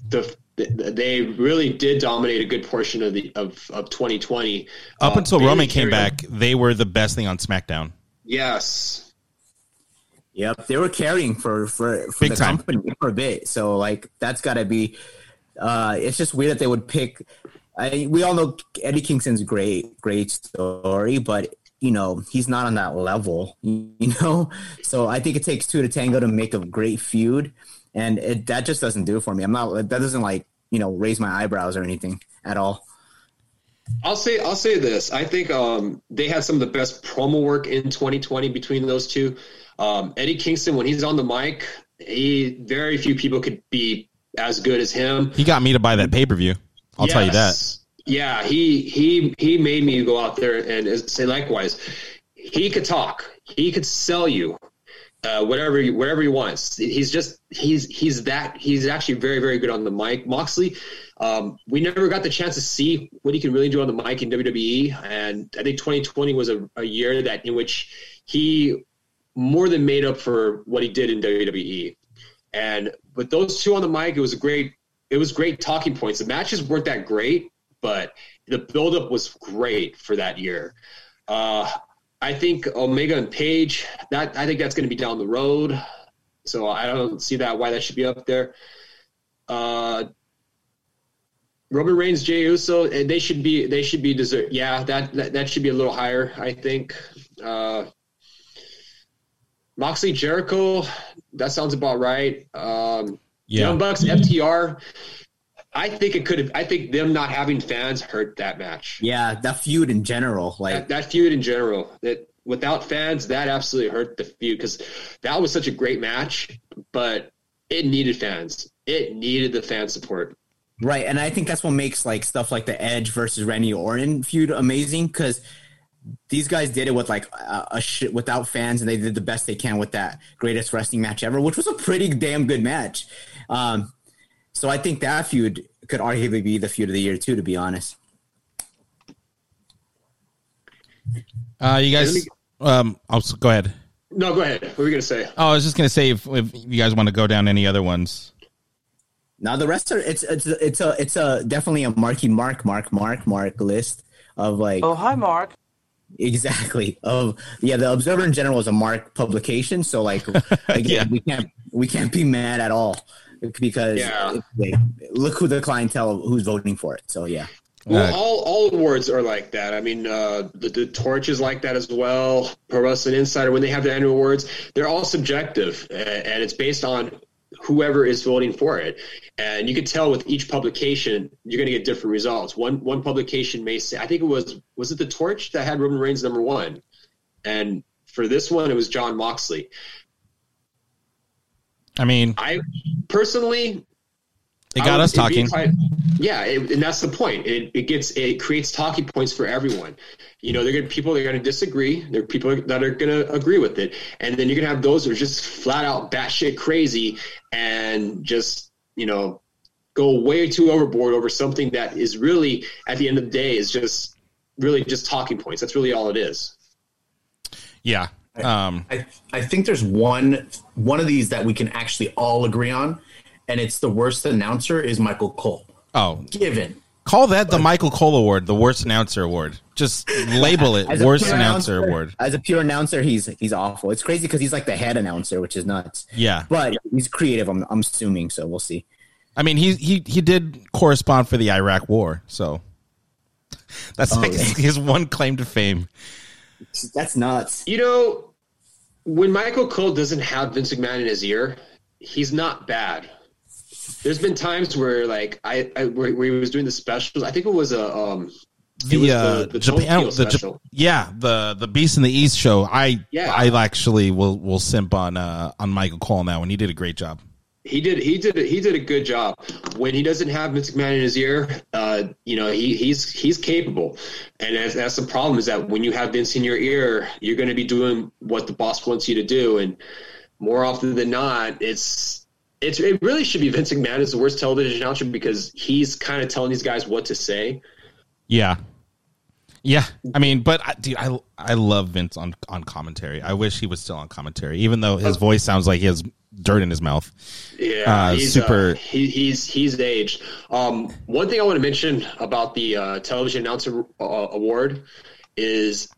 [SPEAKER 2] the they really did dominate a good portion of the of, of 2020.
[SPEAKER 1] Up
[SPEAKER 2] Uh,
[SPEAKER 1] until
[SPEAKER 2] Bayley
[SPEAKER 1] Roman came
[SPEAKER 2] carried-
[SPEAKER 1] back, they were the best thing on SmackDown.
[SPEAKER 2] Yes,
[SPEAKER 3] Yep, they were carrying for for, for
[SPEAKER 1] Big
[SPEAKER 3] the
[SPEAKER 1] time.
[SPEAKER 3] company for a bit. So like that's got to be. Uh, it's just weird that they would pick. I, we all know Eddie Kingston's great, great story, but you know he's not on that level. You know, so I think it takes two to tango to make a great feud, and it, that just doesn't do it for me. I'm not. That doesn't like you know raise my eyebrows or anything at all.
[SPEAKER 2] I'll say I'll say this. I think um, they had some of the best promo work in 2020 between those two. Um, Eddie Kingston, when he's on the mic, he very few people could be as good as him.
[SPEAKER 1] He got me to buy that pay per view. I'll tell you that.
[SPEAKER 2] Yeah, he he he made me go out there and say likewise. He could talk. He could sell you uh, whatever whatever he wants. He's just he's he's that he's actually very very good on the mic. Moxley, um, we never got the chance to see what he can really do on the mic in WWE, and I think 2020 was a, a year that in which he more than made up for what he did in WWE. And with those two on the mic, it was a great it was great talking points. The matches weren't that great, but the buildup was great for that year. Uh, I think Omega and Page, that I think that's going to be down the road. So I don't see that why that should be up there. Uh, Roman Reigns, Jey Uso, they should be they should be deserve. Yeah, that, that that should be a little higher. I think. Uh, Moxley, Jericho, that sounds about right. Um,
[SPEAKER 1] Yeah.
[SPEAKER 2] Young Bucks, FTR. I think it could have. I think them not having fans hurt that match.
[SPEAKER 3] Yeah, that feud in general, like
[SPEAKER 2] That, that feud in general. That without fans, that absolutely hurt the feud because that was such a great match, but it needed fans. It needed the fan support.
[SPEAKER 3] Right, and I think that's what makes like stuff like the Edge versus Randy Orton feud amazing because these guys did it with like a, a shit without fans, and they did the best they can with that greatest wrestling match ever, which was a pretty damn good match. Um, so I think that feud could arguably be the feud of the year too, to be honest.
[SPEAKER 1] Uh, you guys, um, I'll go ahead.
[SPEAKER 2] No, go ahead. What were you gonna say?
[SPEAKER 1] Oh, I was just gonna say if, if you guys want to go down any other ones.
[SPEAKER 3] Now the rest are it's it's it's a it's a definitely a marky mark mark mark mark list of like
[SPEAKER 5] Oh, hi, Mark.
[SPEAKER 3] Exactly. Of yeah, the Observer in general is a mark publication, so like again,
[SPEAKER 1] Yeah.
[SPEAKER 3] we can't we can't be mad at all because
[SPEAKER 2] Yeah.
[SPEAKER 3] they, look who the clientele who's voting for it. So yeah,
[SPEAKER 2] Well, all all awards are like that. I mean, uh, the, the torch is like that as well. Pro Wrestling Insider, when they have their annual awards, they're all subjective, uh, and it's based on whoever is voting for it. And you can tell with each publication, you're going to get different results. One one publication may say, I think it was was it the Torch that had Roman Reigns number one, and for this one, it was Jon Moxley.
[SPEAKER 1] I mean,
[SPEAKER 2] I personally
[SPEAKER 1] it got
[SPEAKER 2] would-
[SPEAKER 1] us talking.
[SPEAKER 2] inclined- yeah, it, and that's the point. It, it gets it creates talking points for everyone. You know, they're gonna people that are gonna disagree. There are people that are gonna agree with it, and then you're gonna have those that are just flat out batshit crazy and just you know go way too overboard over something that is really at the end of the day is just really just talking points. That's really all it is.
[SPEAKER 1] Yeah. Um,
[SPEAKER 4] I I think there's one one of these that we can actually all agree on, and it's the worst announcer is Michael Cole.
[SPEAKER 1] oh,
[SPEAKER 4] Given.
[SPEAKER 1] call that the Michael Cole Award, the worst announcer award. Just label it worst
[SPEAKER 3] pure
[SPEAKER 1] announcer award.
[SPEAKER 3] As a pure announcer, he's he's awful. It's crazy because he's like the head announcer, which is nuts.
[SPEAKER 1] Yeah.
[SPEAKER 3] But he's creative. I'm I'm assuming, so we'll see.
[SPEAKER 1] I mean, he he he did correspond for the Iraq War, so that's like
[SPEAKER 3] yeah.
[SPEAKER 1] his one claim to fame.
[SPEAKER 3] That's nuts.
[SPEAKER 2] You know, when Michael Cole doesn't have Vince McMahon in his ear, he's not bad. There's been times where, like, I, I where, where he was doing the specials. I think it was a um,
[SPEAKER 1] The, uh,
[SPEAKER 2] the
[SPEAKER 1] Japan, the
[SPEAKER 2] special.
[SPEAKER 1] yeah, the the Beast in the East show. I
[SPEAKER 2] Yeah.
[SPEAKER 1] I actually will will simp on uh on Michael Cole now, and. He did a great job.
[SPEAKER 2] He did he did he did a good job when he doesn't have Vince McMahon in his ear. Uh, you know he he's he's capable, and that's, that's the problem is that when you have Vince in your ear, you're going to be doing what the boss wants you to do, and more often than not, it's it's it really should be Vince McMahon is the worst television announcer because he's kind of telling these guys what to say.
[SPEAKER 1] Yeah. Yeah, I mean, but I, dude, I I love Vince on on commentary. I wish he was still on commentary, even though his voice sounds like he has dirt in his mouth.
[SPEAKER 2] Yeah,
[SPEAKER 1] Uh,
[SPEAKER 2] he's,
[SPEAKER 1] super-
[SPEAKER 2] Uh, he, he's he's aged. Um, one thing I want to mention about the uh, television announcer uh, award is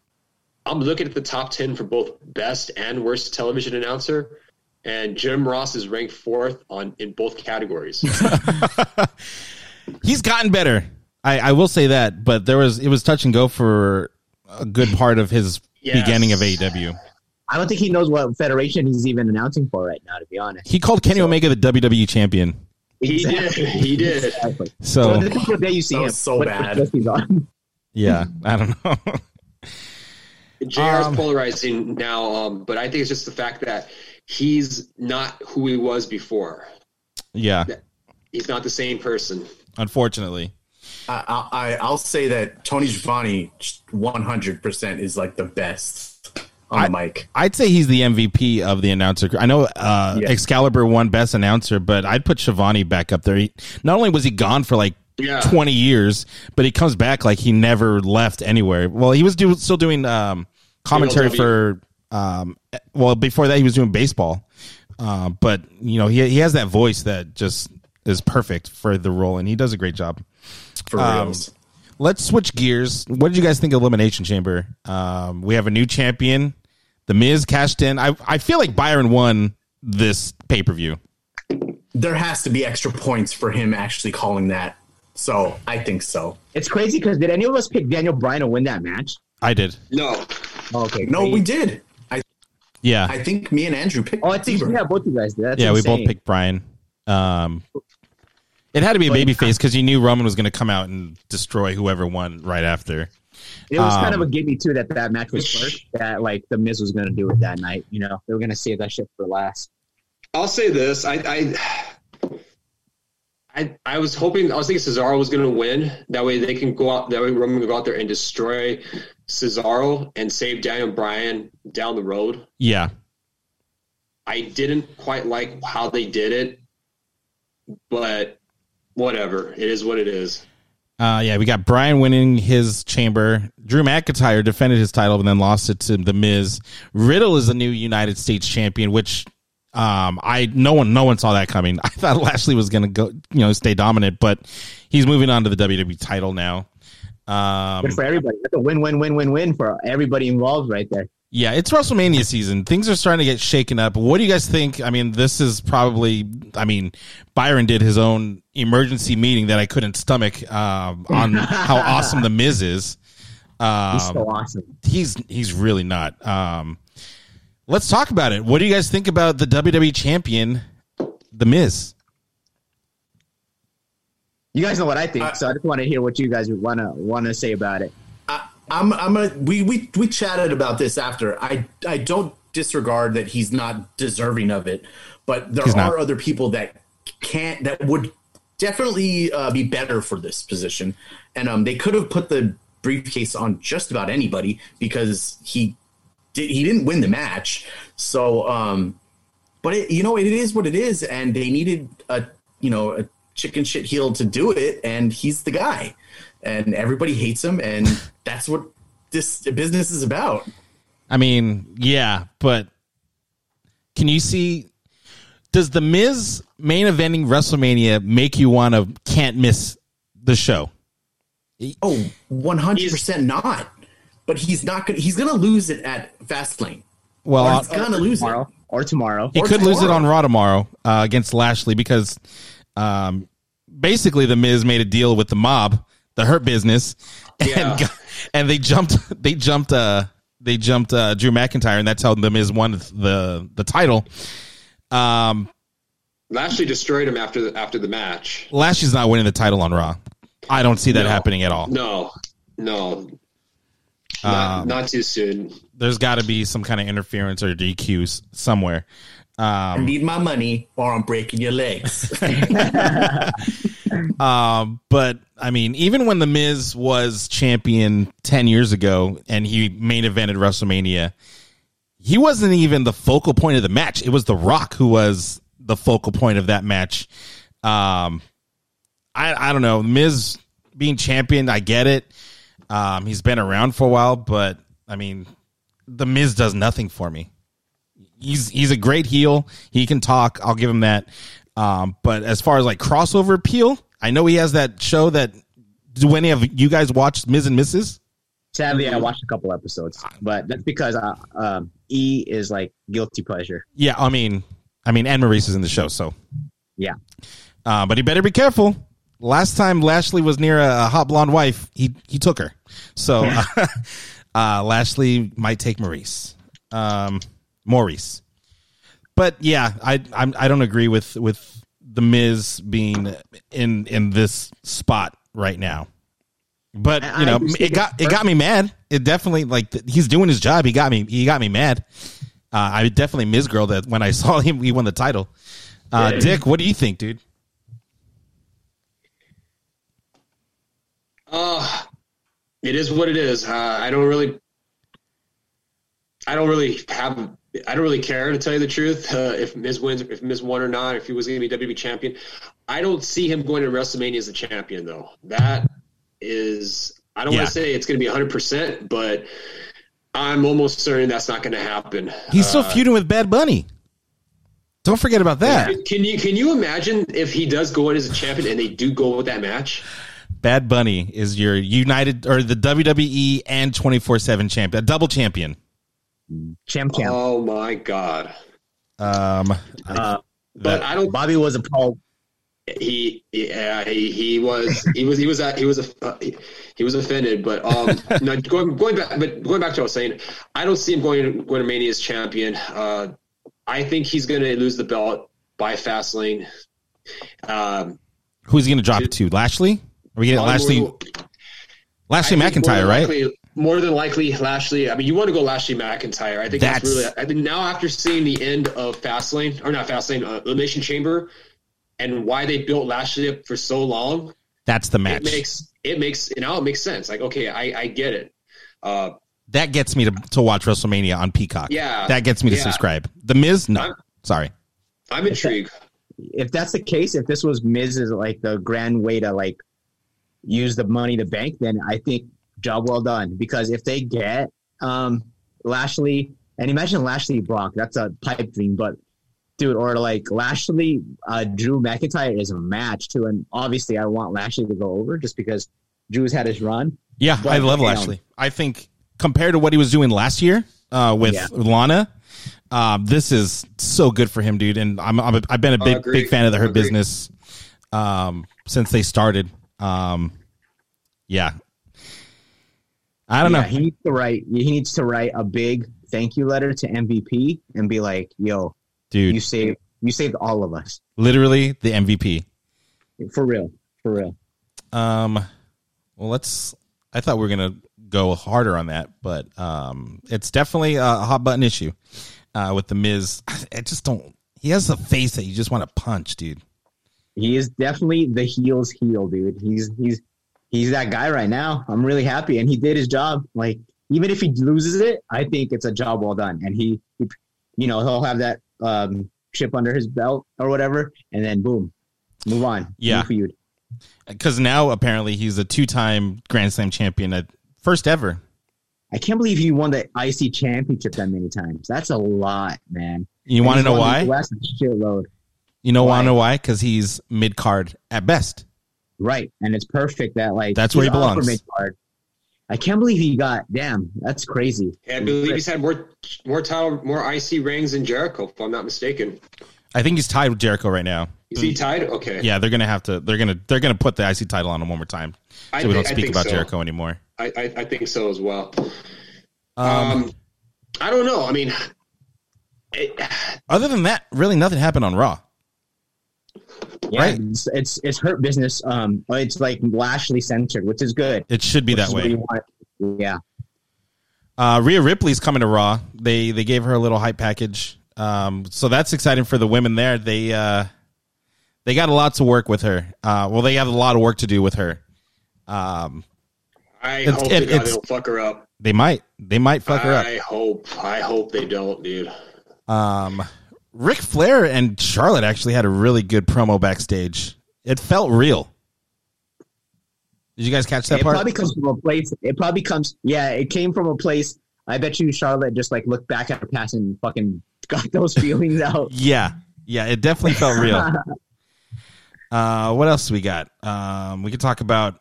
[SPEAKER 2] I'm looking at the top ten for both best and worst television announcer, and Jim Ross is ranked fourth on in both categories.
[SPEAKER 1] He's gotten better. I, I will say that, but there was it was touch and go for a good part of his
[SPEAKER 2] Yes.
[SPEAKER 1] beginning of AEW.
[SPEAKER 3] I don't think he knows what federation he's even announcing for right now. To be honest,
[SPEAKER 1] He called Kenny Omega the WWE champion.
[SPEAKER 2] he did, he did.
[SPEAKER 3] Exactly.
[SPEAKER 1] So
[SPEAKER 3] So this is what day you see
[SPEAKER 4] That
[SPEAKER 3] him.
[SPEAKER 4] was so
[SPEAKER 3] what-
[SPEAKER 4] bad.
[SPEAKER 3] what he's on.
[SPEAKER 1] yeah, I don't know.
[SPEAKER 2] JR is
[SPEAKER 1] Um,
[SPEAKER 2] polarizing now, um, but I think it's just the fact that he's not who he was before.
[SPEAKER 1] yeah,
[SPEAKER 2] He's not the same person.
[SPEAKER 1] unfortunately.
[SPEAKER 4] I, I I'll say that Tony Schiavone 100 percent is like the best on the mic.
[SPEAKER 1] I'd say he's the MVP of the announcer. I know uh,
[SPEAKER 4] Yeah.
[SPEAKER 1] Excalibur won Best Announcer, but I'd put Schiavone back up there. He, not only was he gone for like
[SPEAKER 2] Yeah.
[SPEAKER 1] 20 years, but he comes back like he never left anywhere. Well, he was do, still doing um, commentary
[SPEAKER 2] MLW.
[SPEAKER 1] for, um, well, before that, he was doing baseball. Uh, but, you know, he, he has that voice that just is perfect for the role, and he does a great job.
[SPEAKER 4] For
[SPEAKER 1] Um,
[SPEAKER 4] reals.
[SPEAKER 1] Let's switch gears. What did you guys think of Elimination Chamber? Um, we have a new champion. The Miz cashed in. I I feel like Byron won this pay per view.
[SPEAKER 4] There has to be extra points for him actually calling that So I think so.
[SPEAKER 3] It's crazy because did any of us pick Daniel Bryan to win that match?
[SPEAKER 1] I did.
[SPEAKER 2] No,
[SPEAKER 3] Oh, okay.
[SPEAKER 4] No,
[SPEAKER 3] great.
[SPEAKER 4] we did. I
[SPEAKER 1] Yeah.
[SPEAKER 4] I think me and Andrew picked.
[SPEAKER 3] Oh, I think
[SPEAKER 4] Bieber.
[SPEAKER 3] yeah, both you guys did. That's
[SPEAKER 1] yeah, we both picked Bryan. Um, it had to be a baby face because you knew Roman was going to come out and destroy whoever won right after.
[SPEAKER 3] It was kind of
[SPEAKER 1] Um,
[SPEAKER 3] a gimme too that that match was first. That like the Miz was going to do it that night. You know, they were going to save that shit for last.
[SPEAKER 2] I'll say this. I, I, I, I was hoping. I was thinking Cesaro was going to win. That way they can go out. That way Roman can go out there and destroy Cesaro and save Daniel Bryan down the road.
[SPEAKER 1] Yeah.
[SPEAKER 2] I didn't quite like how they did it, but whatever. It is what it is.
[SPEAKER 1] Uh, yeah, we got Bryan winning his chamber. Drew McIntyre defended his title and then lost it to The Miz. Riddle is the new United States champion, which um, I no one no one saw that coming. I thought Lashley was going to go, you know, stay dominant, but he's moving on to the WWE title now. Um,
[SPEAKER 3] Good for everybody. That's a win, win, win, win, win for everybody involved right there.
[SPEAKER 1] Yeah, it's WrestleMania season. Things are starting to get shaken up. What do you guys think? I mean, this is probably. I mean, Byron did his own emergency meeting that I couldn't stomach um, on how awesome the Miz is. Um,
[SPEAKER 3] He's so awesome.
[SPEAKER 1] he's he's really not. Um, let's talk about it. What do you guys think about the WWE champion, the Miz?
[SPEAKER 3] You guys know what I think, so I just want to hear what you guys want to want to say about it.
[SPEAKER 4] I'm I'm a we we we chatted about this after. I I don't disregard that he's not deserving of it, but there
[SPEAKER 1] He's
[SPEAKER 4] are
[SPEAKER 1] not.
[SPEAKER 4] other people that can't that would definitely uh, be better for this position, and um they could have put the briefcase on just about anybody because he did he didn't win the match, so um but it, you know it is what it is, and they needed a you know a chicken shit heel to do it, and he's the guy, and everybody hates him, and that's what this business is about.
[SPEAKER 1] I mean, yeah, but can you see? Does the Miz main eventing WrestleMania make you want to can't miss the show?
[SPEAKER 4] Oh, Oh, one hundred percent not. But he's not gonna. He's gonna lose it at Fastlane.
[SPEAKER 1] Well,
[SPEAKER 4] Or
[SPEAKER 1] uh,
[SPEAKER 4] he's gonna lose it.
[SPEAKER 3] tomorrow or tomorrow.
[SPEAKER 1] he
[SPEAKER 4] or
[SPEAKER 1] could lose it on Raw tomorrow uh, against Lashley because um, basically the Miz made a deal with the mob, the Hurt Business, and
[SPEAKER 2] Yeah.
[SPEAKER 1] got- and they jumped they jumped uh they jumped uh, Drew McIntyre, and that's how the Miz won the the title. Um,
[SPEAKER 2] Lashley destroyed him after the, after the match.
[SPEAKER 1] Lashley's not winning the title on Raw. I don't see that
[SPEAKER 2] No.
[SPEAKER 1] happening at all.
[SPEAKER 2] No, no,
[SPEAKER 1] Um,
[SPEAKER 2] not, not too soon.
[SPEAKER 1] There's got to be some kind of interference or DQs somewhere.
[SPEAKER 4] I
[SPEAKER 1] Um,
[SPEAKER 4] need my money, or I'm breaking your legs.
[SPEAKER 1] um, but I mean, even when the Miz was champion ten years ago and he main evented WrestleMania, he wasn't even the focal point of the match. It was The Rock who was the focal point of that match. Um, I I don't know, Miz being champion, I get it. Um, he's been around for a while, but I mean, the Miz does nothing for me. He's he's a great heel. He can talk. I'll give him that. Um, but as far as like crossover appeal, I know he has that show that. Do any of you guys watch Miz and Mrs.?
[SPEAKER 3] Sadly, I watched a couple episodes, but that's because uh, um, E is like guilty pleasure.
[SPEAKER 1] Yeah, I mean, I mean, Anne Maryse is in the show, so
[SPEAKER 3] Yeah,
[SPEAKER 1] uh, but he better be careful. Last time Lashley was near a, a hot blonde wife, he he took her. So uh, uh, Lashley might take Maryse, um, Maryse. But yeah, I I'm, I don't agree with with the Miz being in in this spot right now. But you know, it got it got me mad. It definitely like he's doing his job. He got me. He got me mad. Uh, I definitely Miz girl that when I saw him, he won the title. Uh, Dick, what do you think, dude?
[SPEAKER 2] Uh, it is what it is. Uh, I don't really, I don't really have, I don't really care to tell you the truth. Uh, if Miz wins, if Miz won or not, if he was going to be WWE champion, I don't see him going to WrestleMania as a champion though. That is, I don't
[SPEAKER 1] Yeah.
[SPEAKER 2] want to say it's going to be 100, percent but I'm almost certain that's not going to happen.
[SPEAKER 1] He's still
[SPEAKER 2] Uh,
[SPEAKER 1] feuding with Bad Bunny. Don't forget about that.
[SPEAKER 2] Can you can you imagine if he does go in as a champion and they do go with that match?
[SPEAKER 1] Bad Bunny is your United or the WWE and twenty four seven champion, a double champion.
[SPEAKER 3] Champ, champ.
[SPEAKER 2] Oh my god!
[SPEAKER 1] Um,
[SPEAKER 3] Uh,
[SPEAKER 2] But I don't.
[SPEAKER 3] Bobby was a pro.
[SPEAKER 2] he yeah he, he was he was he was uh, he was a uh, he, he was offended but um no, going going back but going back to what I was saying I don't see him going going to Mania as champion uh I think he's going to lose the belt by Fastlane um
[SPEAKER 1] Who's he going to drop it to? Lashley? Are we getting Lashley? Lashley
[SPEAKER 2] I think more
[SPEAKER 1] McIntyre, right?
[SPEAKER 2] likely- more than likely Lashley I mean you want to go Lashley McIntyre I think that's,
[SPEAKER 1] That's-
[SPEAKER 2] really I think now after seeing the end of Fastlane or not Fastlane uh, Elimination Chamber and why they built Lashley up for so long
[SPEAKER 1] That's the match.
[SPEAKER 2] it makes it makes now it makes sense. Like, okay, I, I get it. Uh,
[SPEAKER 1] that gets me to, to watch WrestleMania on Peacock.
[SPEAKER 2] Yeah.
[SPEAKER 1] That gets me to
[SPEAKER 2] Yeah.
[SPEAKER 1] subscribe. The Miz? No.
[SPEAKER 2] I'm-
[SPEAKER 1] Sorry.
[SPEAKER 2] I'm intrigued.
[SPEAKER 3] if that's the case, if this was Miz's like the grand way to like use the money to bank, then I think job well done. Because if they get um Lashley and imagine Lashley Brock, that's a pipe dream, but dude, or like Lashley uh Drew McIntyre is a match too. And obviously I want Lashley to go over just because Drew's had his run.
[SPEAKER 1] Yeah,
[SPEAKER 3] But,
[SPEAKER 1] I love
[SPEAKER 3] you know-
[SPEAKER 1] Lashley. I think compared to what he was doing last year uh, with
[SPEAKER 3] Yeah.
[SPEAKER 1] Lana, uh, this is so good for him, dude. And I'm, I'm a, I've been a big big fan of the Hurt
[SPEAKER 2] Agree.
[SPEAKER 1] Business um, since they started. Um, yeah, I don't
[SPEAKER 3] Yeah,
[SPEAKER 1] know.
[SPEAKER 3] He needs to write he needs to write a big thank you letter to MVP and be like, yo,
[SPEAKER 1] dude.
[SPEAKER 3] you saved you saved all of us.
[SPEAKER 1] literally the MVP.
[SPEAKER 3] For real. For real.
[SPEAKER 1] Um, well, let's. I thought we were gonna go harder on that, but um, it's definitely a hot button issue uh, with the Miz. I just don't. He has a face that you just want to punch, dude.
[SPEAKER 3] He is definitely the heels heel, dude. He's he's he's that guy right now. I'm really happy, and he did his job. Like even if he loses it, I think it's a job well done, and he, he you know, he'll have that um, chip under his belt or whatever, and then boom, move on.
[SPEAKER 1] Yeah. Because now apparently he's a two-time Grand Slam champion, at first ever.
[SPEAKER 3] I can't believe he won the IC championship that many times. That's a lot, man.
[SPEAKER 1] You want to know why?
[SPEAKER 3] the US a shitload.
[SPEAKER 1] You know
[SPEAKER 3] Why?
[SPEAKER 1] want to know why? Because he's mid card at best.
[SPEAKER 3] Right, and it's perfect that like
[SPEAKER 1] That's where he belongs.
[SPEAKER 3] mid-card. I can't believe he got. Damn, that's crazy.
[SPEAKER 2] I believe he's had more more title, more IC rings than Jericho, if I'm not mistaken.
[SPEAKER 1] I think he's tied with Jericho right now.
[SPEAKER 2] Is he tied? Okay.
[SPEAKER 1] Yeah, they're gonna have to. They're gonna. They're gonna put the IC title on him one more time, so
[SPEAKER 2] I
[SPEAKER 1] we don't
[SPEAKER 2] think-
[SPEAKER 1] speak about
[SPEAKER 2] so.
[SPEAKER 1] Jericho anymore.
[SPEAKER 2] I, I, I think so as well.
[SPEAKER 1] Um,
[SPEAKER 2] Um, I don't know. I mean, it,
[SPEAKER 1] other than that, really nothing happened on Raw.
[SPEAKER 3] Yeah,
[SPEAKER 1] Right.
[SPEAKER 3] it's, it's it's hurt business. Um, it's like Lashley centered, which is good.
[SPEAKER 1] It should be
[SPEAKER 3] Which
[SPEAKER 1] that
[SPEAKER 3] is what
[SPEAKER 1] way.
[SPEAKER 3] Yeah,
[SPEAKER 1] Uh, Rhea Ripley's coming to Raw. They they gave her a little hype package. Um, so that's exciting for the women there. They uh, they got a lot to work with her. Uh, well, they have a lot of work to do with her. Um,
[SPEAKER 2] I
[SPEAKER 1] It's-
[SPEAKER 2] hope
[SPEAKER 1] it-
[SPEAKER 2] to God
[SPEAKER 1] it's-
[SPEAKER 2] they don't fuck her up.
[SPEAKER 1] they might they might fuck her up.
[SPEAKER 2] I hope. I hope they don't, dude.
[SPEAKER 1] Um, Ric Flair and Charlotte actually had a really good promo backstage. It felt real. Did you guys catch that
[SPEAKER 3] it
[SPEAKER 1] part?
[SPEAKER 3] It probably comes from a place. It probably comes. Yeah, it came from a place. I bet you Charlotte just like looked back at her past and fucking got those feelings out.
[SPEAKER 1] yeah, yeah, it definitely felt real. Uh, what else we got? Um, we could talk about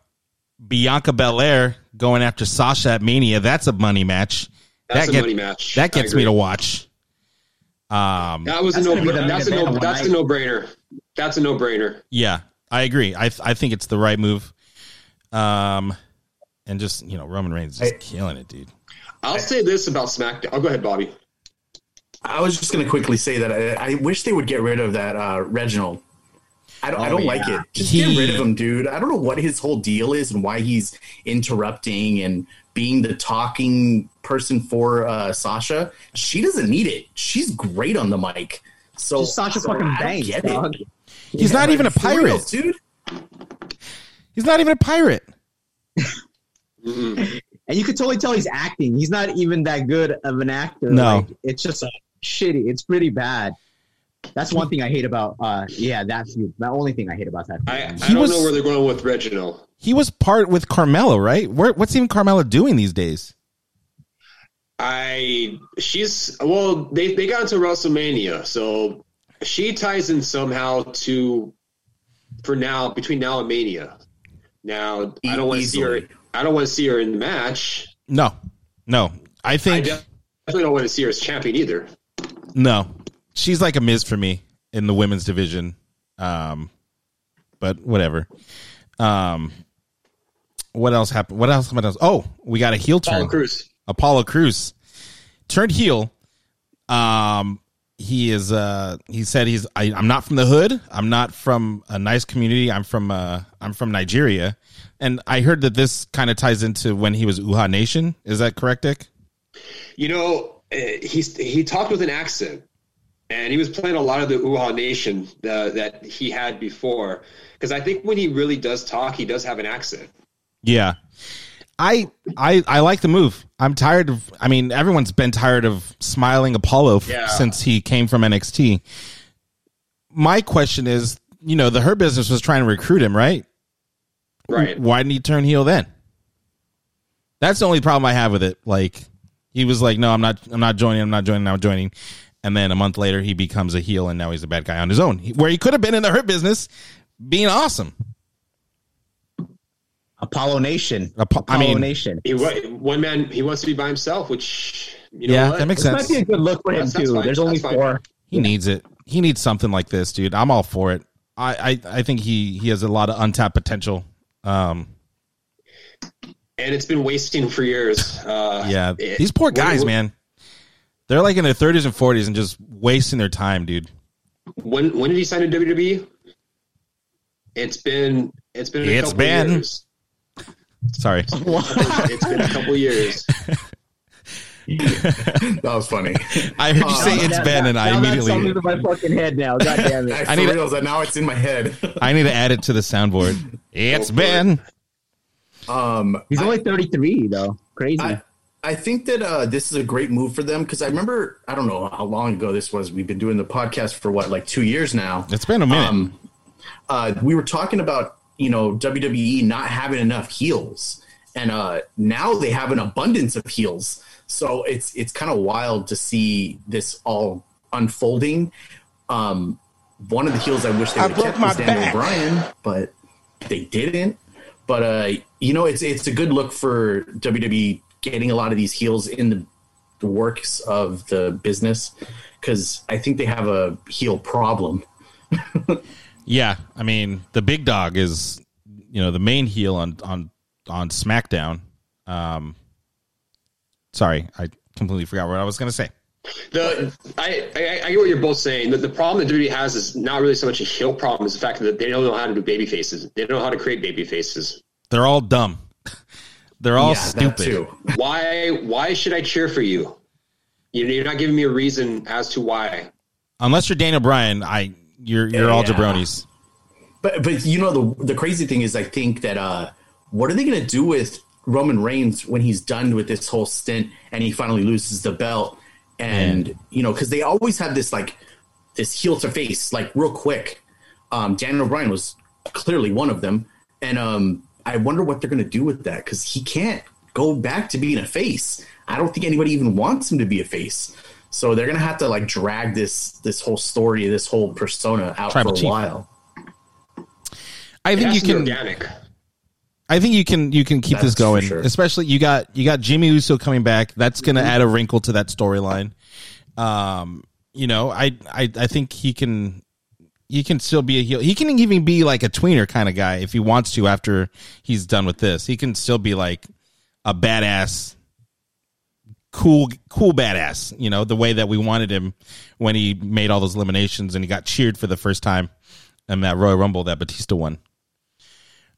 [SPEAKER 1] Bianca Belair going after Sasha at Mania. That's a money match.
[SPEAKER 2] That's
[SPEAKER 1] that
[SPEAKER 2] a
[SPEAKER 1] get-
[SPEAKER 2] money match.
[SPEAKER 1] That gets me to watch. Um,
[SPEAKER 2] That was
[SPEAKER 3] That's
[SPEAKER 2] a no.
[SPEAKER 3] gonna be the
[SPEAKER 2] That's a
[SPEAKER 3] main
[SPEAKER 2] no.
[SPEAKER 3] event of the
[SPEAKER 2] That's a
[SPEAKER 3] night.
[SPEAKER 2] no brainer. That's a no brainer.
[SPEAKER 1] yeah, I agree. I I think it's the right move. Um, and just you know, Roman Reigns is just
[SPEAKER 4] I-
[SPEAKER 1] killing it, dude.
[SPEAKER 2] I'll say this about SmackDown. I'll go ahead, Bobby.
[SPEAKER 4] I was just going to quickly say that I, I wish they would get rid of that uh, Reginald. I don't, I
[SPEAKER 3] Oh,
[SPEAKER 4] don't like it. Just
[SPEAKER 1] He-
[SPEAKER 4] get rid of him, dude. I don't know what his whole deal is and why he's interrupting and being the talking person for uh, Sasha. She doesn't need it. She's great on the mic. So
[SPEAKER 3] Just Sasha
[SPEAKER 4] so
[SPEAKER 3] fucking
[SPEAKER 4] I
[SPEAKER 3] bangs,
[SPEAKER 4] get
[SPEAKER 3] dog.
[SPEAKER 4] it.
[SPEAKER 1] He's not even a
[SPEAKER 4] For real,
[SPEAKER 1] pirate,
[SPEAKER 4] dude.
[SPEAKER 1] He's not even a pirate.
[SPEAKER 3] And you could totally tell he's acting. He's not even that good of an actor.
[SPEAKER 1] No.
[SPEAKER 3] Like, it's just shitty. It's pretty bad. That's one thing I hate about. Uh, yeah, that feud. The only thing I hate about that.
[SPEAKER 2] I, I don't
[SPEAKER 1] was-
[SPEAKER 2] know where they're going with Reginald.
[SPEAKER 1] He was part with Carmella, right? Where, what's even Carmella doing these days?
[SPEAKER 2] I she's well they they got into WrestleMania, so she ties in somehow to for now between now and Mania. Now I don't want to see her. I don't want to see her in the match.
[SPEAKER 1] No, no. I
[SPEAKER 2] I
[SPEAKER 1] think
[SPEAKER 2] definitely don't want to see her as champion either.
[SPEAKER 1] no. She's like a Miz for me in the women's division. Um, but whatever. Um, what else happened? What else? What else? Oh, we got a heel turn.
[SPEAKER 2] Apollo Crews.
[SPEAKER 1] Apollo Crews turned heel. Um, he is. Uh, he said he's. I, I'm not from the hood. I'm not from a nice community. I'm from. Uh, I'm from Nigeria, and I heard that this kind of ties into when he was Uhaa Nation. Is that correct, Dick?
[SPEAKER 2] You know, eh, he's he talked with an accent, and he was playing a lot of the Uhaa Nation uh, that he had before. Because I think when he really does talk, he does have an accent.
[SPEAKER 1] Yeah. I I I like the move. I'm tired of I mean everyone's been tired of smiling Apollo f-
[SPEAKER 2] Yeah.
[SPEAKER 1] since he came from NXT. My question is, you know, the Hurt business was trying to recruit him, right?
[SPEAKER 2] Right.
[SPEAKER 1] Why didn't he turn heel then? That's the only problem I have with it. Like he was like, "No, I'm not I'm not joining. I'm not joining. I'm joining." And then a month later he becomes a heel and now he's a bad guy on his own. He- Where he could have been in the Hurt business being awesome.
[SPEAKER 3] Apollo Nation.
[SPEAKER 1] Apo- I
[SPEAKER 3] Apollo
[SPEAKER 1] mean-
[SPEAKER 3] Nation.
[SPEAKER 2] He one man. He wants to be by himself, which you know
[SPEAKER 1] Yeah,
[SPEAKER 2] what?
[SPEAKER 1] that makes
[SPEAKER 3] This
[SPEAKER 1] sense.
[SPEAKER 3] might be a good look for him
[SPEAKER 2] That's- that's
[SPEAKER 3] too.
[SPEAKER 2] fine.
[SPEAKER 3] There's only
[SPEAKER 2] That's fine.
[SPEAKER 3] four.
[SPEAKER 1] He needs it. He needs something like this, dude. I'm all for it. I, I, I think he, he has a lot of untapped potential. Um,
[SPEAKER 2] and it's been wasting for years. Uh,
[SPEAKER 1] yeah,
[SPEAKER 2] it-
[SPEAKER 1] these poor guys,
[SPEAKER 2] when,
[SPEAKER 1] man. They're like in their 30s and 40s and just wasting their time, dude.
[SPEAKER 2] When when did he sign to WWE? It's been it's been a
[SPEAKER 1] It's
[SPEAKER 2] couple
[SPEAKER 1] been-
[SPEAKER 2] years.
[SPEAKER 1] Sorry.
[SPEAKER 2] It's been a couple years.
[SPEAKER 4] That was funny.
[SPEAKER 1] I heard you say
[SPEAKER 4] Uh,
[SPEAKER 1] it's
[SPEAKER 3] Now-
[SPEAKER 1] Ben, and I
[SPEAKER 3] that's
[SPEAKER 1] immediately
[SPEAKER 3] something to my fucking head now. God damn
[SPEAKER 4] I,
[SPEAKER 3] it.
[SPEAKER 1] I
[SPEAKER 4] I
[SPEAKER 1] need
[SPEAKER 4] need
[SPEAKER 1] to-
[SPEAKER 4] realize that now it's in my head.
[SPEAKER 1] I need to add it to the soundboard. It's
[SPEAKER 2] for
[SPEAKER 1] Ben.
[SPEAKER 4] Um,
[SPEAKER 3] He's only 33 though. Crazy.
[SPEAKER 4] I, I think that uh, this is a great move for them because I remember I don't know how long ago this was. We've been doing the podcast for what like two years now.
[SPEAKER 1] It's been a minute.
[SPEAKER 4] Um, uh, we were talking about you know WWE not having enough heels, and uh, now they have an abundance of heels. So it's it's kind of wild to see this all unfolding. Um, one of the heels I wish they would have kept was Daniel Bryan, but they didn't. But uh, you know, it's it's a good look for WWE getting a lot of these heels in the, the works of the business because I think they have a heel problem.
[SPEAKER 1] yeah, I mean, the big dog is, you know, the main heel on on on SmackDown. Um, sorry, I completely forgot what I was going to say.
[SPEAKER 2] The I, I I get what you're both saying. The, the problem that WWE has is not really so much a heel problem; is the fact that they don't know how to do baby faces. They don't know how to create baby faces.
[SPEAKER 1] They're all dumb. They're all
[SPEAKER 4] yeah, that
[SPEAKER 1] stupid.
[SPEAKER 4] too.
[SPEAKER 2] Why why should I cheer for you? You know, you're not giving me a reason as to why.
[SPEAKER 1] Unless you're Daniel Bryan, I you're you're all
[SPEAKER 4] Yeah.
[SPEAKER 1] jabronis.
[SPEAKER 4] But but you know the the crazy thing is I think that uh what are they gonna do with Roman Reigns when he's done with this whole stint and he finally loses the belt and you know because they always have this like this heel to face like real quick. Um, Daniel Bryan was clearly one of them, and um, I wonder what they're gonna do with that because he can't go back to being a face. I don't think anybody even wants him to be a face. So they're gonna have to like drag this this whole story, this whole persona out
[SPEAKER 1] Tribal
[SPEAKER 4] for a
[SPEAKER 1] chief.
[SPEAKER 4] while.
[SPEAKER 1] I think you can.
[SPEAKER 2] organic.
[SPEAKER 1] I think you can. You can keep this
[SPEAKER 4] That's for
[SPEAKER 1] going.
[SPEAKER 4] sure.
[SPEAKER 1] Especially you got you got Jimmy Uso coming back. That's going to add a wrinkle to that storyline. Um, you know, I, I I think he can. He can still be a heel. He can even be like a tweener kind of guy if he wants to. After he's done with this, he can still be like a badass, cool, cool badass. You know, the way that we wanted him when he made all those eliminations and he got cheered for the first time in that Royal Rumble that Batista won.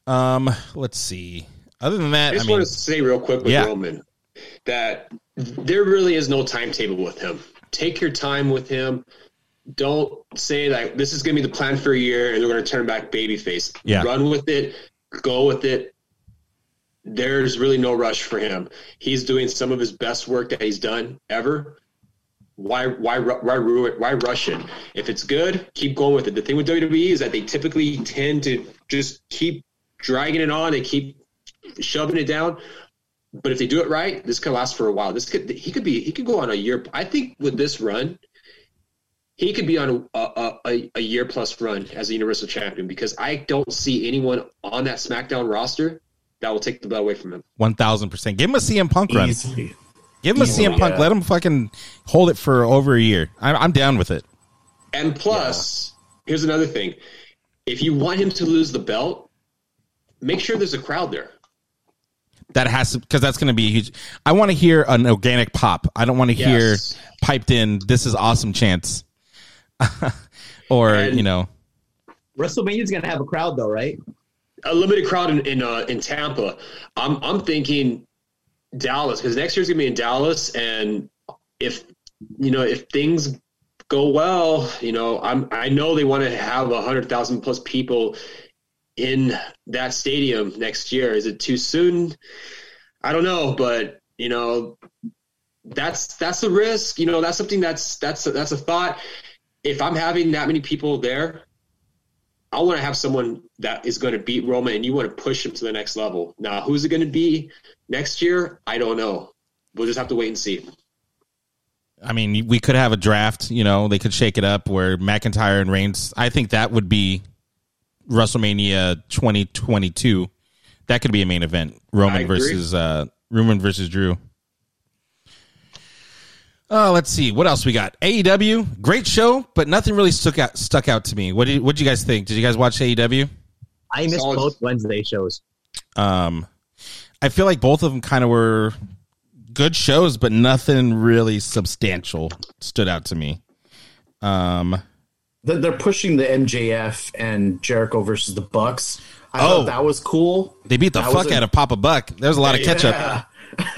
[SPEAKER 1] Um, let's see. Other than that,
[SPEAKER 2] I
[SPEAKER 1] I,
[SPEAKER 2] just
[SPEAKER 1] mean,
[SPEAKER 2] want to say real quick with
[SPEAKER 1] Yeah.
[SPEAKER 2] Roman that there really is no timetable with him. Take your time with him. Don't say that this is going to be the plan for a year and we're going to turn back babyface.
[SPEAKER 1] Yeah.
[SPEAKER 2] Run with it. Go with it. There's really no rush for him. He's doing some of his best work that he's done ever. Why why why why rush it? If it's good, keep going with it. The thing with WWE is that they typically tend to just keep dragging it on. They keep shoving it down. But if they do it right, this could last for a while. This could he could be he could go on a year. I think with this run, he could be on a, a, a, a year plus run as a Universal Champion because I don't see anyone on that SmackDown roster that will take the belt away from him.
[SPEAKER 1] one thousand percent. Give him a CM Punk run.
[SPEAKER 4] Easily.
[SPEAKER 1] Give him a
[SPEAKER 4] Easily,
[SPEAKER 1] CM Punk.
[SPEAKER 4] yeah.
[SPEAKER 1] Let him fucking hold it for over a year. I'm, I'm down with it.
[SPEAKER 2] And plus, here's another thing: if you want him to lose the belt, make sure there's a crowd there.
[SPEAKER 1] That has to because that's going to be a huge. I want to hear an organic pop. I don't want to hear piped in. This is awesome chance, or
[SPEAKER 2] And-
[SPEAKER 1] you know,
[SPEAKER 5] WrestleMania's gonna have a crowd though, right?
[SPEAKER 2] A limited crowd in in, uh, in Tampa. I'm I'm thinking Dallas because next year's gonna be in Dallas, and if you know if things go well, you know I'm I know they want to have a hundred thousand plus people in that stadium next year. Is it too soon? I don't know, but you know that's that's a risk. You know that's something that's that's that's a thought. If I'm having that many people there, I want to have someone that is going to beat Roman, and you want to push him to the next level. Now, who's it going to be next year? I don't know. We'll just have to wait and see.
[SPEAKER 1] I mean, we could have a draft. You know, they could shake it up where McIntyre and Reigns. I think that would be WrestleMania 2022. That could be a main event. Roman versus uh, Roman versus Drew. Uh, let's see what else we got. AEW, great show, but nothing really stuck out stuck out to me. What did what did you guys think? Did you guys watch AEW?
[SPEAKER 5] I missed
[SPEAKER 2] Solid.
[SPEAKER 5] both Wednesday shows.
[SPEAKER 1] Um, I feel like both of them kind of were good shows, but nothing really substantial stood out to me. Um,
[SPEAKER 4] They're they're pushing the MJF and Jericho versus the Bucks. I
[SPEAKER 1] Oh.
[SPEAKER 4] thought that was cool.
[SPEAKER 1] they beat the
[SPEAKER 4] That
[SPEAKER 1] fuck
[SPEAKER 4] a-
[SPEAKER 1] out of Papa Buck. There's a lot of ketchup.
[SPEAKER 4] Yeah.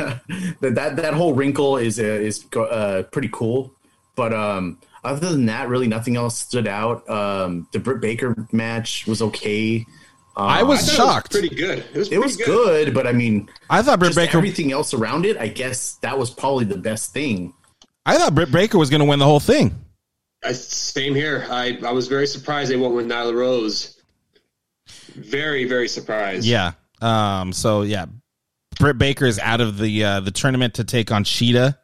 [SPEAKER 4] that, that that whole wrinkle is uh, is uh, pretty cool. But um, other than that, really nothing else stood out. Um, the Britt Baker match was okay.
[SPEAKER 1] I was
[SPEAKER 2] I
[SPEAKER 1] shocked.
[SPEAKER 2] It was pretty good. It was,
[SPEAKER 4] It was good, but I mean,
[SPEAKER 1] I thought Britt Baker.
[SPEAKER 4] everything else around it, I guess that was probably the best thing.
[SPEAKER 1] I thought Britt Baker was going to win the whole thing.
[SPEAKER 2] I, same here. I, I was very surprised they went with Nyla Rose. Very, very surprised.
[SPEAKER 1] Yeah. Um. So yeah, Britt Baker is out of the uh, the tournament to take on Shida.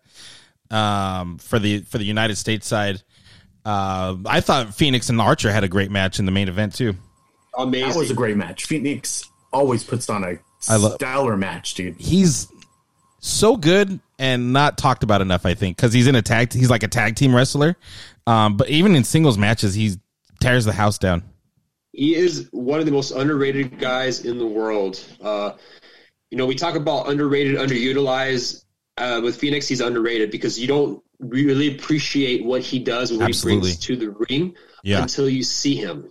[SPEAKER 1] Um. For the for the United States side. Uh, I thought Fénix and Archer had a great match in the main event too.
[SPEAKER 2] Amazing.
[SPEAKER 4] That was a great match. Fénix always puts on a
[SPEAKER 1] I lo-
[SPEAKER 4] stellar match, dude.
[SPEAKER 1] he's so good and not talked about enough. I think because he's in a tag. He's like a tag team wrestler. Um, but even in singles matches, he tears the house down.
[SPEAKER 2] he is one of the most underrated guys in the world. Uh, you know, we talk about underrated, underutilized. Uh, with Fénix, he's underrated because you don't really appreciate what he does and what
[SPEAKER 1] Absolutely.
[SPEAKER 2] he brings to the ring
[SPEAKER 1] Yeah,
[SPEAKER 2] until you see him.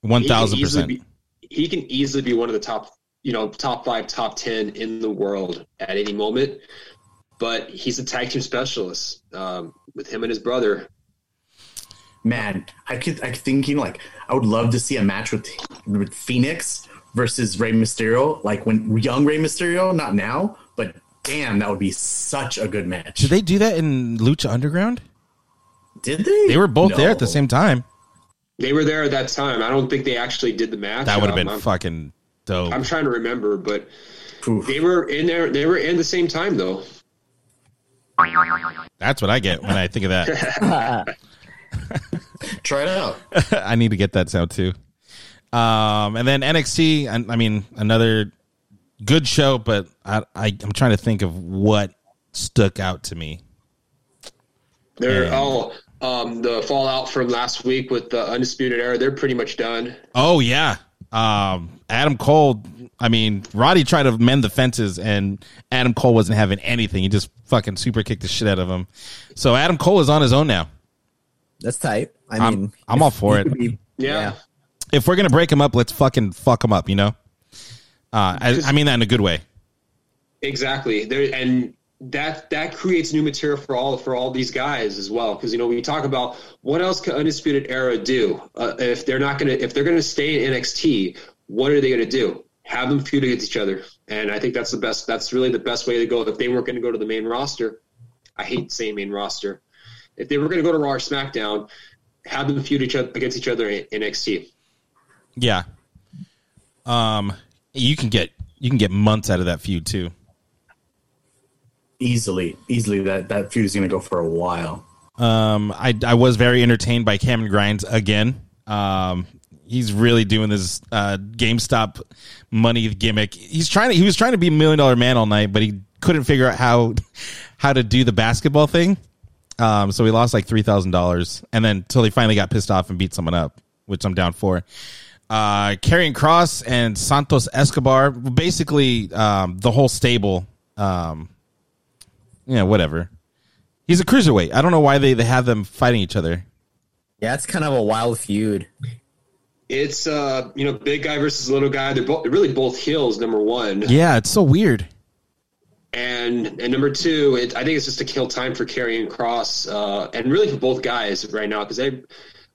[SPEAKER 1] one
[SPEAKER 2] He can
[SPEAKER 1] thousand
[SPEAKER 2] easily
[SPEAKER 1] percent.
[SPEAKER 2] He can easily be one of the top, you know, top five, top ten in the world at any moment. But he's a tag team specialist um, with him and his brother.
[SPEAKER 4] Man, I could I could thinking like I would love to see a match with with Fénix versus Rey Mysterio, like when young Rey Mysterio, not now, but damn, that would be such a good match.
[SPEAKER 1] Did they do that in Lucha Underground?
[SPEAKER 4] Did they?
[SPEAKER 1] They were both there at the same time.
[SPEAKER 2] They were there at that time. I don't think they actually did the match.
[SPEAKER 1] That would have
[SPEAKER 2] Um,
[SPEAKER 1] been
[SPEAKER 2] I'm-
[SPEAKER 1] fucking dope.
[SPEAKER 2] I'm trying to remember, but
[SPEAKER 4] Oof.
[SPEAKER 2] they were in there. They were in the same time though.
[SPEAKER 1] That's what I get when I think of that.
[SPEAKER 4] Try it out.
[SPEAKER 1] I need to get that sound too. Um, and then NXT. I, I mean, another good show, but I, I I'm trying to think of what stuck out to me.
[SPEAKER 2] They're
[SPEAKER 1] Yeah.
[SPEAKER 2] oh um, the fallout from last week with the undisputed era. They're pretty much done.
[SPEAKER 1] Oh yeah, um, Adam Cole. I mean, Roddy tried to mend the fences, and Adam Cole wasn't having anything. He just fucking super kicked the shit out of him. So Adam Cole is on his own now.
[SPEAKER 5] That's tight. I
[SPEAKER 1] I'm-
[SPEAKER 5] mean,
[SPEAKER 1] I'm all for it.
[SPEAKER 5] could be-
[SPEAKER 2] Yeah.
[SPEAKER 1] If we're gonna break them up, let's fucking fuck them up. You know. Uh, I, I mean that in a good way.
[SPEAKER 2] Exactly. There and that that creates new material for all for all these guys as well. Because you know we talk about what else can undisputed era do uh, if they're not gonna if they're gonna stay in NXT. What are they gonna do? Have them feud against each other. And I think that's the best. That's really the best way to go. If they weren't going to go to the main roster, I hate saying main roster. If they were going to go to Raw or SmackDown, have them feud each other against each other in NXT.
[SPEAKER 1] Yeah. Um, you can get you can get months out of that feud too.
[SPEAKER 4] Easily, easily that that feud is going to go for a while.
[SPEAKER 1] Um, I I was very entertained by Cameron Grimes again. Um, he's really doing this uh, GameStop money gimmick. He's trying to he was trying to be a million dollar man all night, but he couldn't figure out how how to do the basketball thing. Um, so he lost like three thousand dollars, and then until he finally got pissed off and beat someone up which I'm down for. Uh, Karrion Kross and Santos Escobar, basically um, the whole stable. Um, yeah, whatever. He's a cruiserweight. I don't know why they, they have them fighting each other.
[SPEAKER 3] Yeah, it's kind of a wild feud.
[SPEAKER 2] It's uh, you know, big guy versus little guy. They're both really both heels. Number one,
[SPEAKER 1] Yeah, it's so weird.
[SPEAKER 2] and and number two, it, I think it's just to kill time for Karrion Kross, uh, and really for both guys right now because they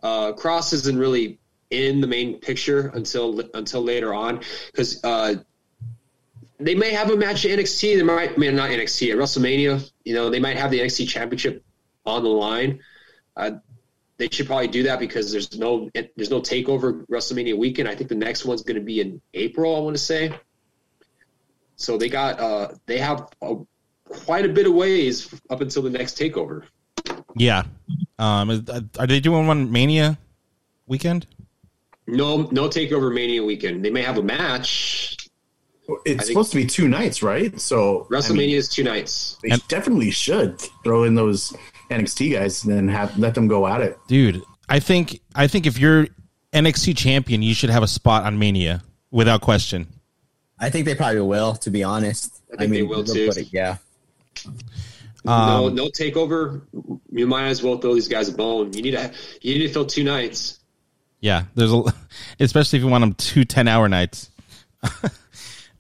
[SPEAKER 2] uh, Kross isn't really in the main picture until until later on because uh, they may have a match at NXT. They might, I mean, not NXT at WrestleMania. You know, they might have the NXT Championship on the line. Uh, they should probably do that because there's no there's no takeover WrestleMania weekend. I think the next one's going to be in April. I want to say. So they got uh, they have a, quite a bit of ways up until the next takeover.
[SPEAKER 1] Yeah. Um, are they doing one Mania weekend?
[SPEAKER 2] No, no takeover Mania weekend. They may have a match.
[SPEAKER 4] It's supposed to be two nights, right? So I
[SPEAKER 2] WrestleMania
[SPEAKER 4] mean,
[SPEAKER 2] is two nights.
[SPEAKER 4] they
[SPEAKER 1] And-
[SPEAKER 4] definitely should throw in those NXT guys and then have let them go at it.
[SPEAKER 1] Dude, I think I think if you're NXT champion, you should have a spot on Mania without question.
[SPEAKER 3] I think they probably will, to be honest.
[SPEAKER 2] I think they will,
[SPEAKER 3] they'll
[SPEAKER 2] too.
[SPEAKER 3] it- yeah.
[SPEAKER 2] no,
[SPEAKER 1] Um,
[SPEAKER 2] no takeover. You might as well throw these guys a bone. You need to you need to fill two nights.
[SPEAKER 1] Yeah, there's a, especially if you want them two 10 hour nights. um,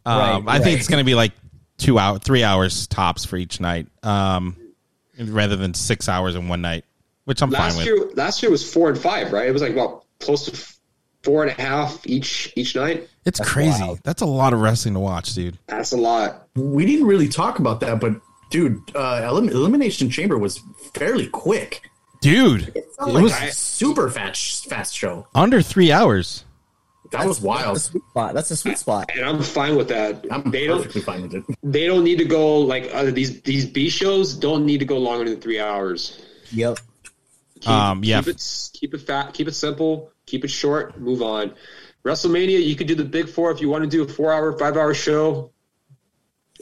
[SPEAKER 3] Right,
[SPEAKER 1] I think it's going to be like two hour, three hours tops for each night, um, rather than six hours in one night, which I'm fine
[SPEAKER 2] Last
[SPEAKER 1] with.
[SPEAKER 2] year, last year was four and five, right? It was like well, close to four and a half each each night.
[SPEAKER 1] it's crazy.
[SPEAKER 3] wild.
[SPEAKER 1] That's a lot of wrestling to watch, dude.
[SPEAKER 2] That's a lot.
[SPEAKER 4] We didn't really talk about that, but dude, uh, Elim- Elimination Chamber was fairly quick.
[SPEAKER 1] Dude,
[SPEAKER 4] It
[SPEAKER 1] it
[SPEAKER 4] was
[SPEAKER 1] was
[SPEAKER 4] a super fast fast show.
[SPEAKER 1] under three hours.
[SPEAKER 4] That was
[SPEAKER 3] That's
[SPEAKER 4] wild.
[SPEAKER 3] a sweet spot. That's a sweet spot.
[SPEAKER 2] And I'm fine with that.
[SPEAKER 4] I'm
[SPEAKER 2] they don't
[SPEAKER 4] perfectly fine with it.
[SPEAKER 2] they don't need to go like uh, these these B shows don't need to go longer than three hours.
[SPEAKER 3] Yep.
[SPEAKER 2] Keep,
[SPEAKER 1] Um, yeah.
[SPEAKER 2] keep it keep it fat, keep it simple, keep it short, move on. WrestleMania, you could do the big four if you want to do a four hour, five hour show.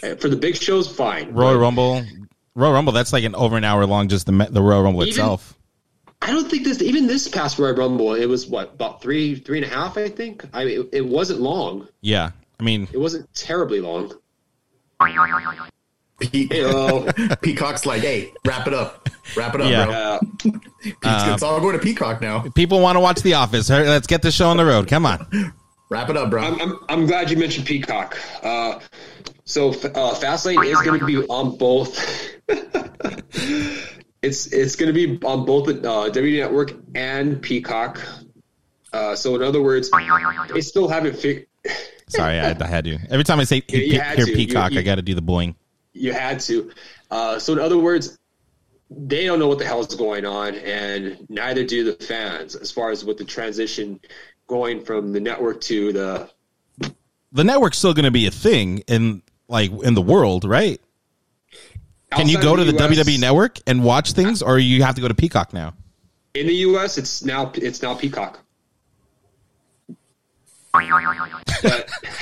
[SPEAKER 2] Uh, For the big shows, fine.
[SPEAKER 1] Royal Rumble, Royal Rumble. That's like an over an hour long. Just the the Royal Rumble
[SPEAKER 2] Even-
[SPEAKER 1] itself.
[SPEAKER 2] I don't think this even this past Royal Rumble, it was what about three three and a half. I think. I mean, it, it wasn't long.
[SPEAKER 1] Yeah, I mean,
[SPEAKER 2] It wasn't terribly long.
[SPEAKER 4] Pe-
[SPEAKER 2] Hello.
[SPEAKER 4] Peacock's like, hey, wrap it up, wrap it up,
[SPEAKER 1] Yeah.
[SPEAKER 4] bro.
[SPEAKER 2] Uh,
[SPEAKER 4] It's, it's all going to Peacock now.
[SPEAKER 1] people want to watch The Office. Let's get the show on the road. Come on.
[SPEAKER 4] Wrap it up, bro.
[SPEAKER 2] I'm, I'm, I'm glad you mentioned Peacock. Uh, so uh, Fastlane is going to be on both. it's it's going to be on both the uh, W Network and Peacock. Uh, so in other words, they still haven't figured.
[SPEAKER 1] Sorry, I, I had to. Every time I say
[SPEAKER 2] Yeah, you
[SPEAKER 1] pe- hear
[SPEAKER 2] to.
[SPEAKER 1] Peacock,
[SPEAKER 2] you-
[SPEAKER 1] I got to do the boing.
[SPEAKER 2] You had to. Uh, so in other words, they don't know what the hell is going on, and neither do the fans as far as with the transition going from the network to the
[SPEAKER 1] The network's still going to be a thing in like in the world, right? Can you go
[SPEAKER 2] of
[SPEAKER 1] to the
[SPEAKER 2] US
[SPEAKER 1] WWE network and watch things, or you have to go to Peacock now?
[SPEAKER 2] in the U.S. It's now it's now Peacock. But-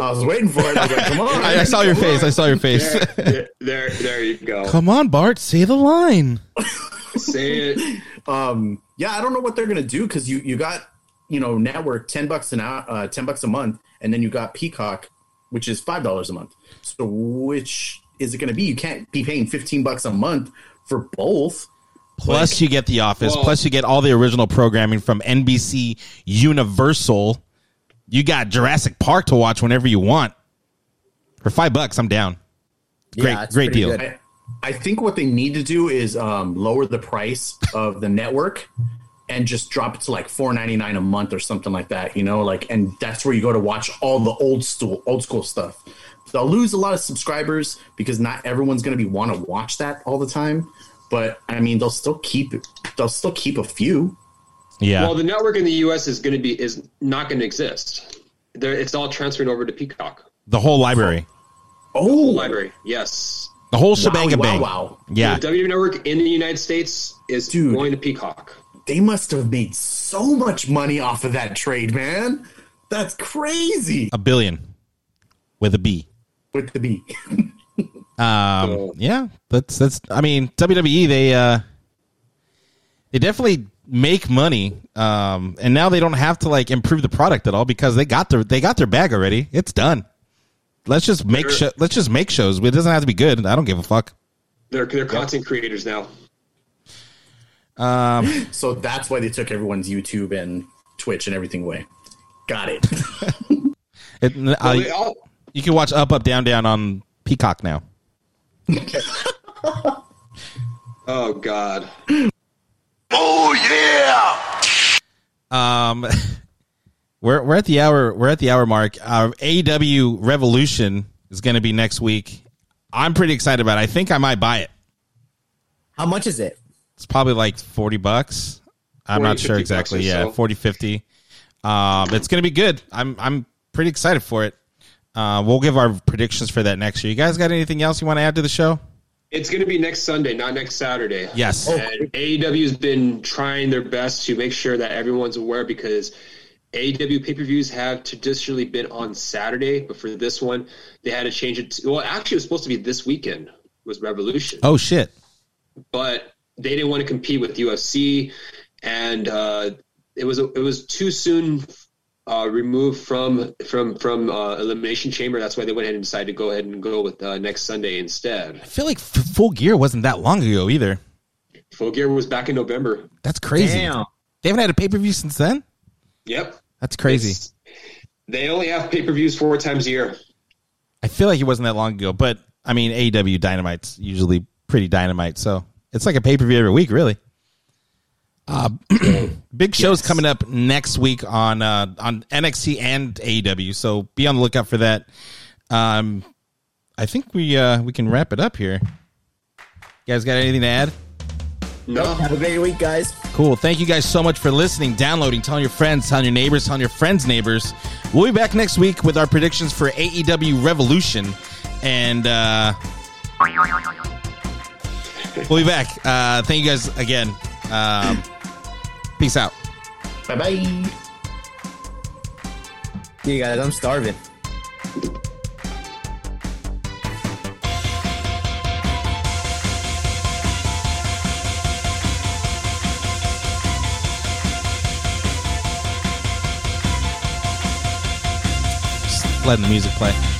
[SPEAKER 4] I was waiting for it. I was like, come on.
[SPEAKER 1] I, I saw your face. I saw your face.
[SPEAKER 2] there, there, there you go.
[SPEAKER 1] Come on, Bart, say the line.
[SPEAKER 2] Say it.
[SPEAKER 4] um yeah i don't know what they're gonna do because you you got you know network 10 bucks an hour uh 10 bucks a month and then you got peacock which is five dollars a month so which is it gonna be you can't be paying 15 bucks a month for both
[SPEAKER 1] Plus, you get The Office.
[SPEAKER 2] Well-
[SPEAKER 1] plus, you get all the original programming from NBC Universal. You got Jurassic Park to watch whenever you want. For five bucks, I'm down. Great,
[SPEAKER 3] Yeah,
[SPEAKER 1] great deal.
[SPEAKER 4] I, I think what they need to do is um, lower the price of the network and just drop it to like four ninety nine a month or something like that. You know, like and that's where you go to watch all the old school old school stuff. They'll lose a lot of subscribers because not everyone's going to be want to watch that all the time. But I mean, they'll still keep they'll still keep a few.
[SPEAKER 1] Yeah.
[SPEAKER 2] Well, the network in the U.S. is going to be is not going to exist. There, it's all transferring over to Peacock
[SPEAKER 1] the whole library.
[SPEAKER 4] Oh,
[SPEAKER 2] library. Yes,
[SPEAKER 1] The whole
[SPEAKER 4] wow,
[SPEAKER 1] shebang
[SPEAKER 4] wow,
[SPEAKER 1] bang.
[SPEAKER 4] wow!
[SPEAKER 1] Yeah.
[SPEAKER 2] the WWE network in the United States is
[SPEAKER 4] Dude.
[SPEAKER 2] going to Peacock.
[SPEAKER 4] They must have made so much money off of that trade, man. That's crazy.
[SPEAKER 1] A billion with a B.
[SPEAKER 4] With the B.
[SPEAKER 1] Um,
[SPEAKER 2] So-
[SPEAKER 1] yeah, that's that's. I mean, WWE they uh, they definitely make money, um, and now they don't have to like improve the product at all because they got their they got their bag already. It's done. Let's just make
[SPEAKER 2] Sure.
[SPEAKER 1] sho- let's just make shows. It doesn't have to be good. I don't give a fuck.
[SPEAKER 2] They're they're content creators now.
[SPEAKER 4] So that's why they took everyone's YouTube and Twitch and everything away. Got it.
[SPEAKER 1] It, uh,
[SPEAKER 2] Well, they all-
[SPEAKER 1] you can watch Up Up Down Down on Peacock now.
[SPEAKER 2] oh God. Oh yeah.
[SPEAKER 1] Um, we're we're at the hour we're at the hour mark. Uh, AEW Revolution is going to be next week. I'm pretty excited about it. I think I might buy it.
[SPEAKER 3] How much is it?
[SPEAKER 1] It's probably like 40 bucks. I'm
[SPEAKER 2] 40,
[SPEAKER 1] not sure exactly. Yeah,
[SPEAKER 2] so.
[SPEAKER 1] 40 50. Um, it's going to be good. I'm I'm pretty excited for it. Uh, we'll give our predictions for that next year. You guys got anything else you want to add to the show?
[SPEAKER 2] It's going to be next Sunday, not next Saturday.
[SPEAKER 1] Yes.
[SPEAKER 2] And AEW has been trying their best to make sure that everyone's aware because AEW pay per views have traditionally been on Saturday, but for this one, they had to change it. To, well, actually, it was supposed to be this weekend was Revolution,
[SPEAKER 1] Oh shit.
[SPEAKER 2] but they didn't want to compete with UFC, and uh, it was it was too soon. Uh, removed from from from uh, elimination chamber. That's why they went ahead and decided to go ahead and go with uh, next Sunday instead.
[SPEAKER 1] I feel like F- Full Gear wasn't that long ago either.
[SPEAKER 2] Full Gear was back in November.
[SPEAKER 1] That's crazy.
[SPEAKER 3] Damn.
[SPEAKER 1] They haven't had a pay per view since then.
[SPEAKER 2] Yep.
[SPEAKER 1] That's crazy.
[SPEAKER 2] It's- they only have pay per views four times a year.
[SPEAKER 1] I feel like it wasn't that long ago, but I mean, AEW Dynamite's usually pretty dynamite, so it's like a pay per view every week, really. Uh, big shows coming up next week on uh, on NXT and AEW, so be on the lookout for that. Um, I think we uh, we can wrap it up here. You guys got anything to add?
[SPEAKER 2] No.
[SPEAKER 3] Have a great week, guys.
[SPEAKER 1] Cool. Thank you guys so much for listening, downloading, telling your friends, telling your neighbors, telling your friends' neighbors. We'll be back next week with our predictions for AEW Revolution. And uh, we'll be back. Uh, thank you guys again. Um, peace out.
[SPEAKER 4] bye bye.
[SPEAKER 3] See you guys. I'm starving.
[SPEAKER 1] Just letting the music play.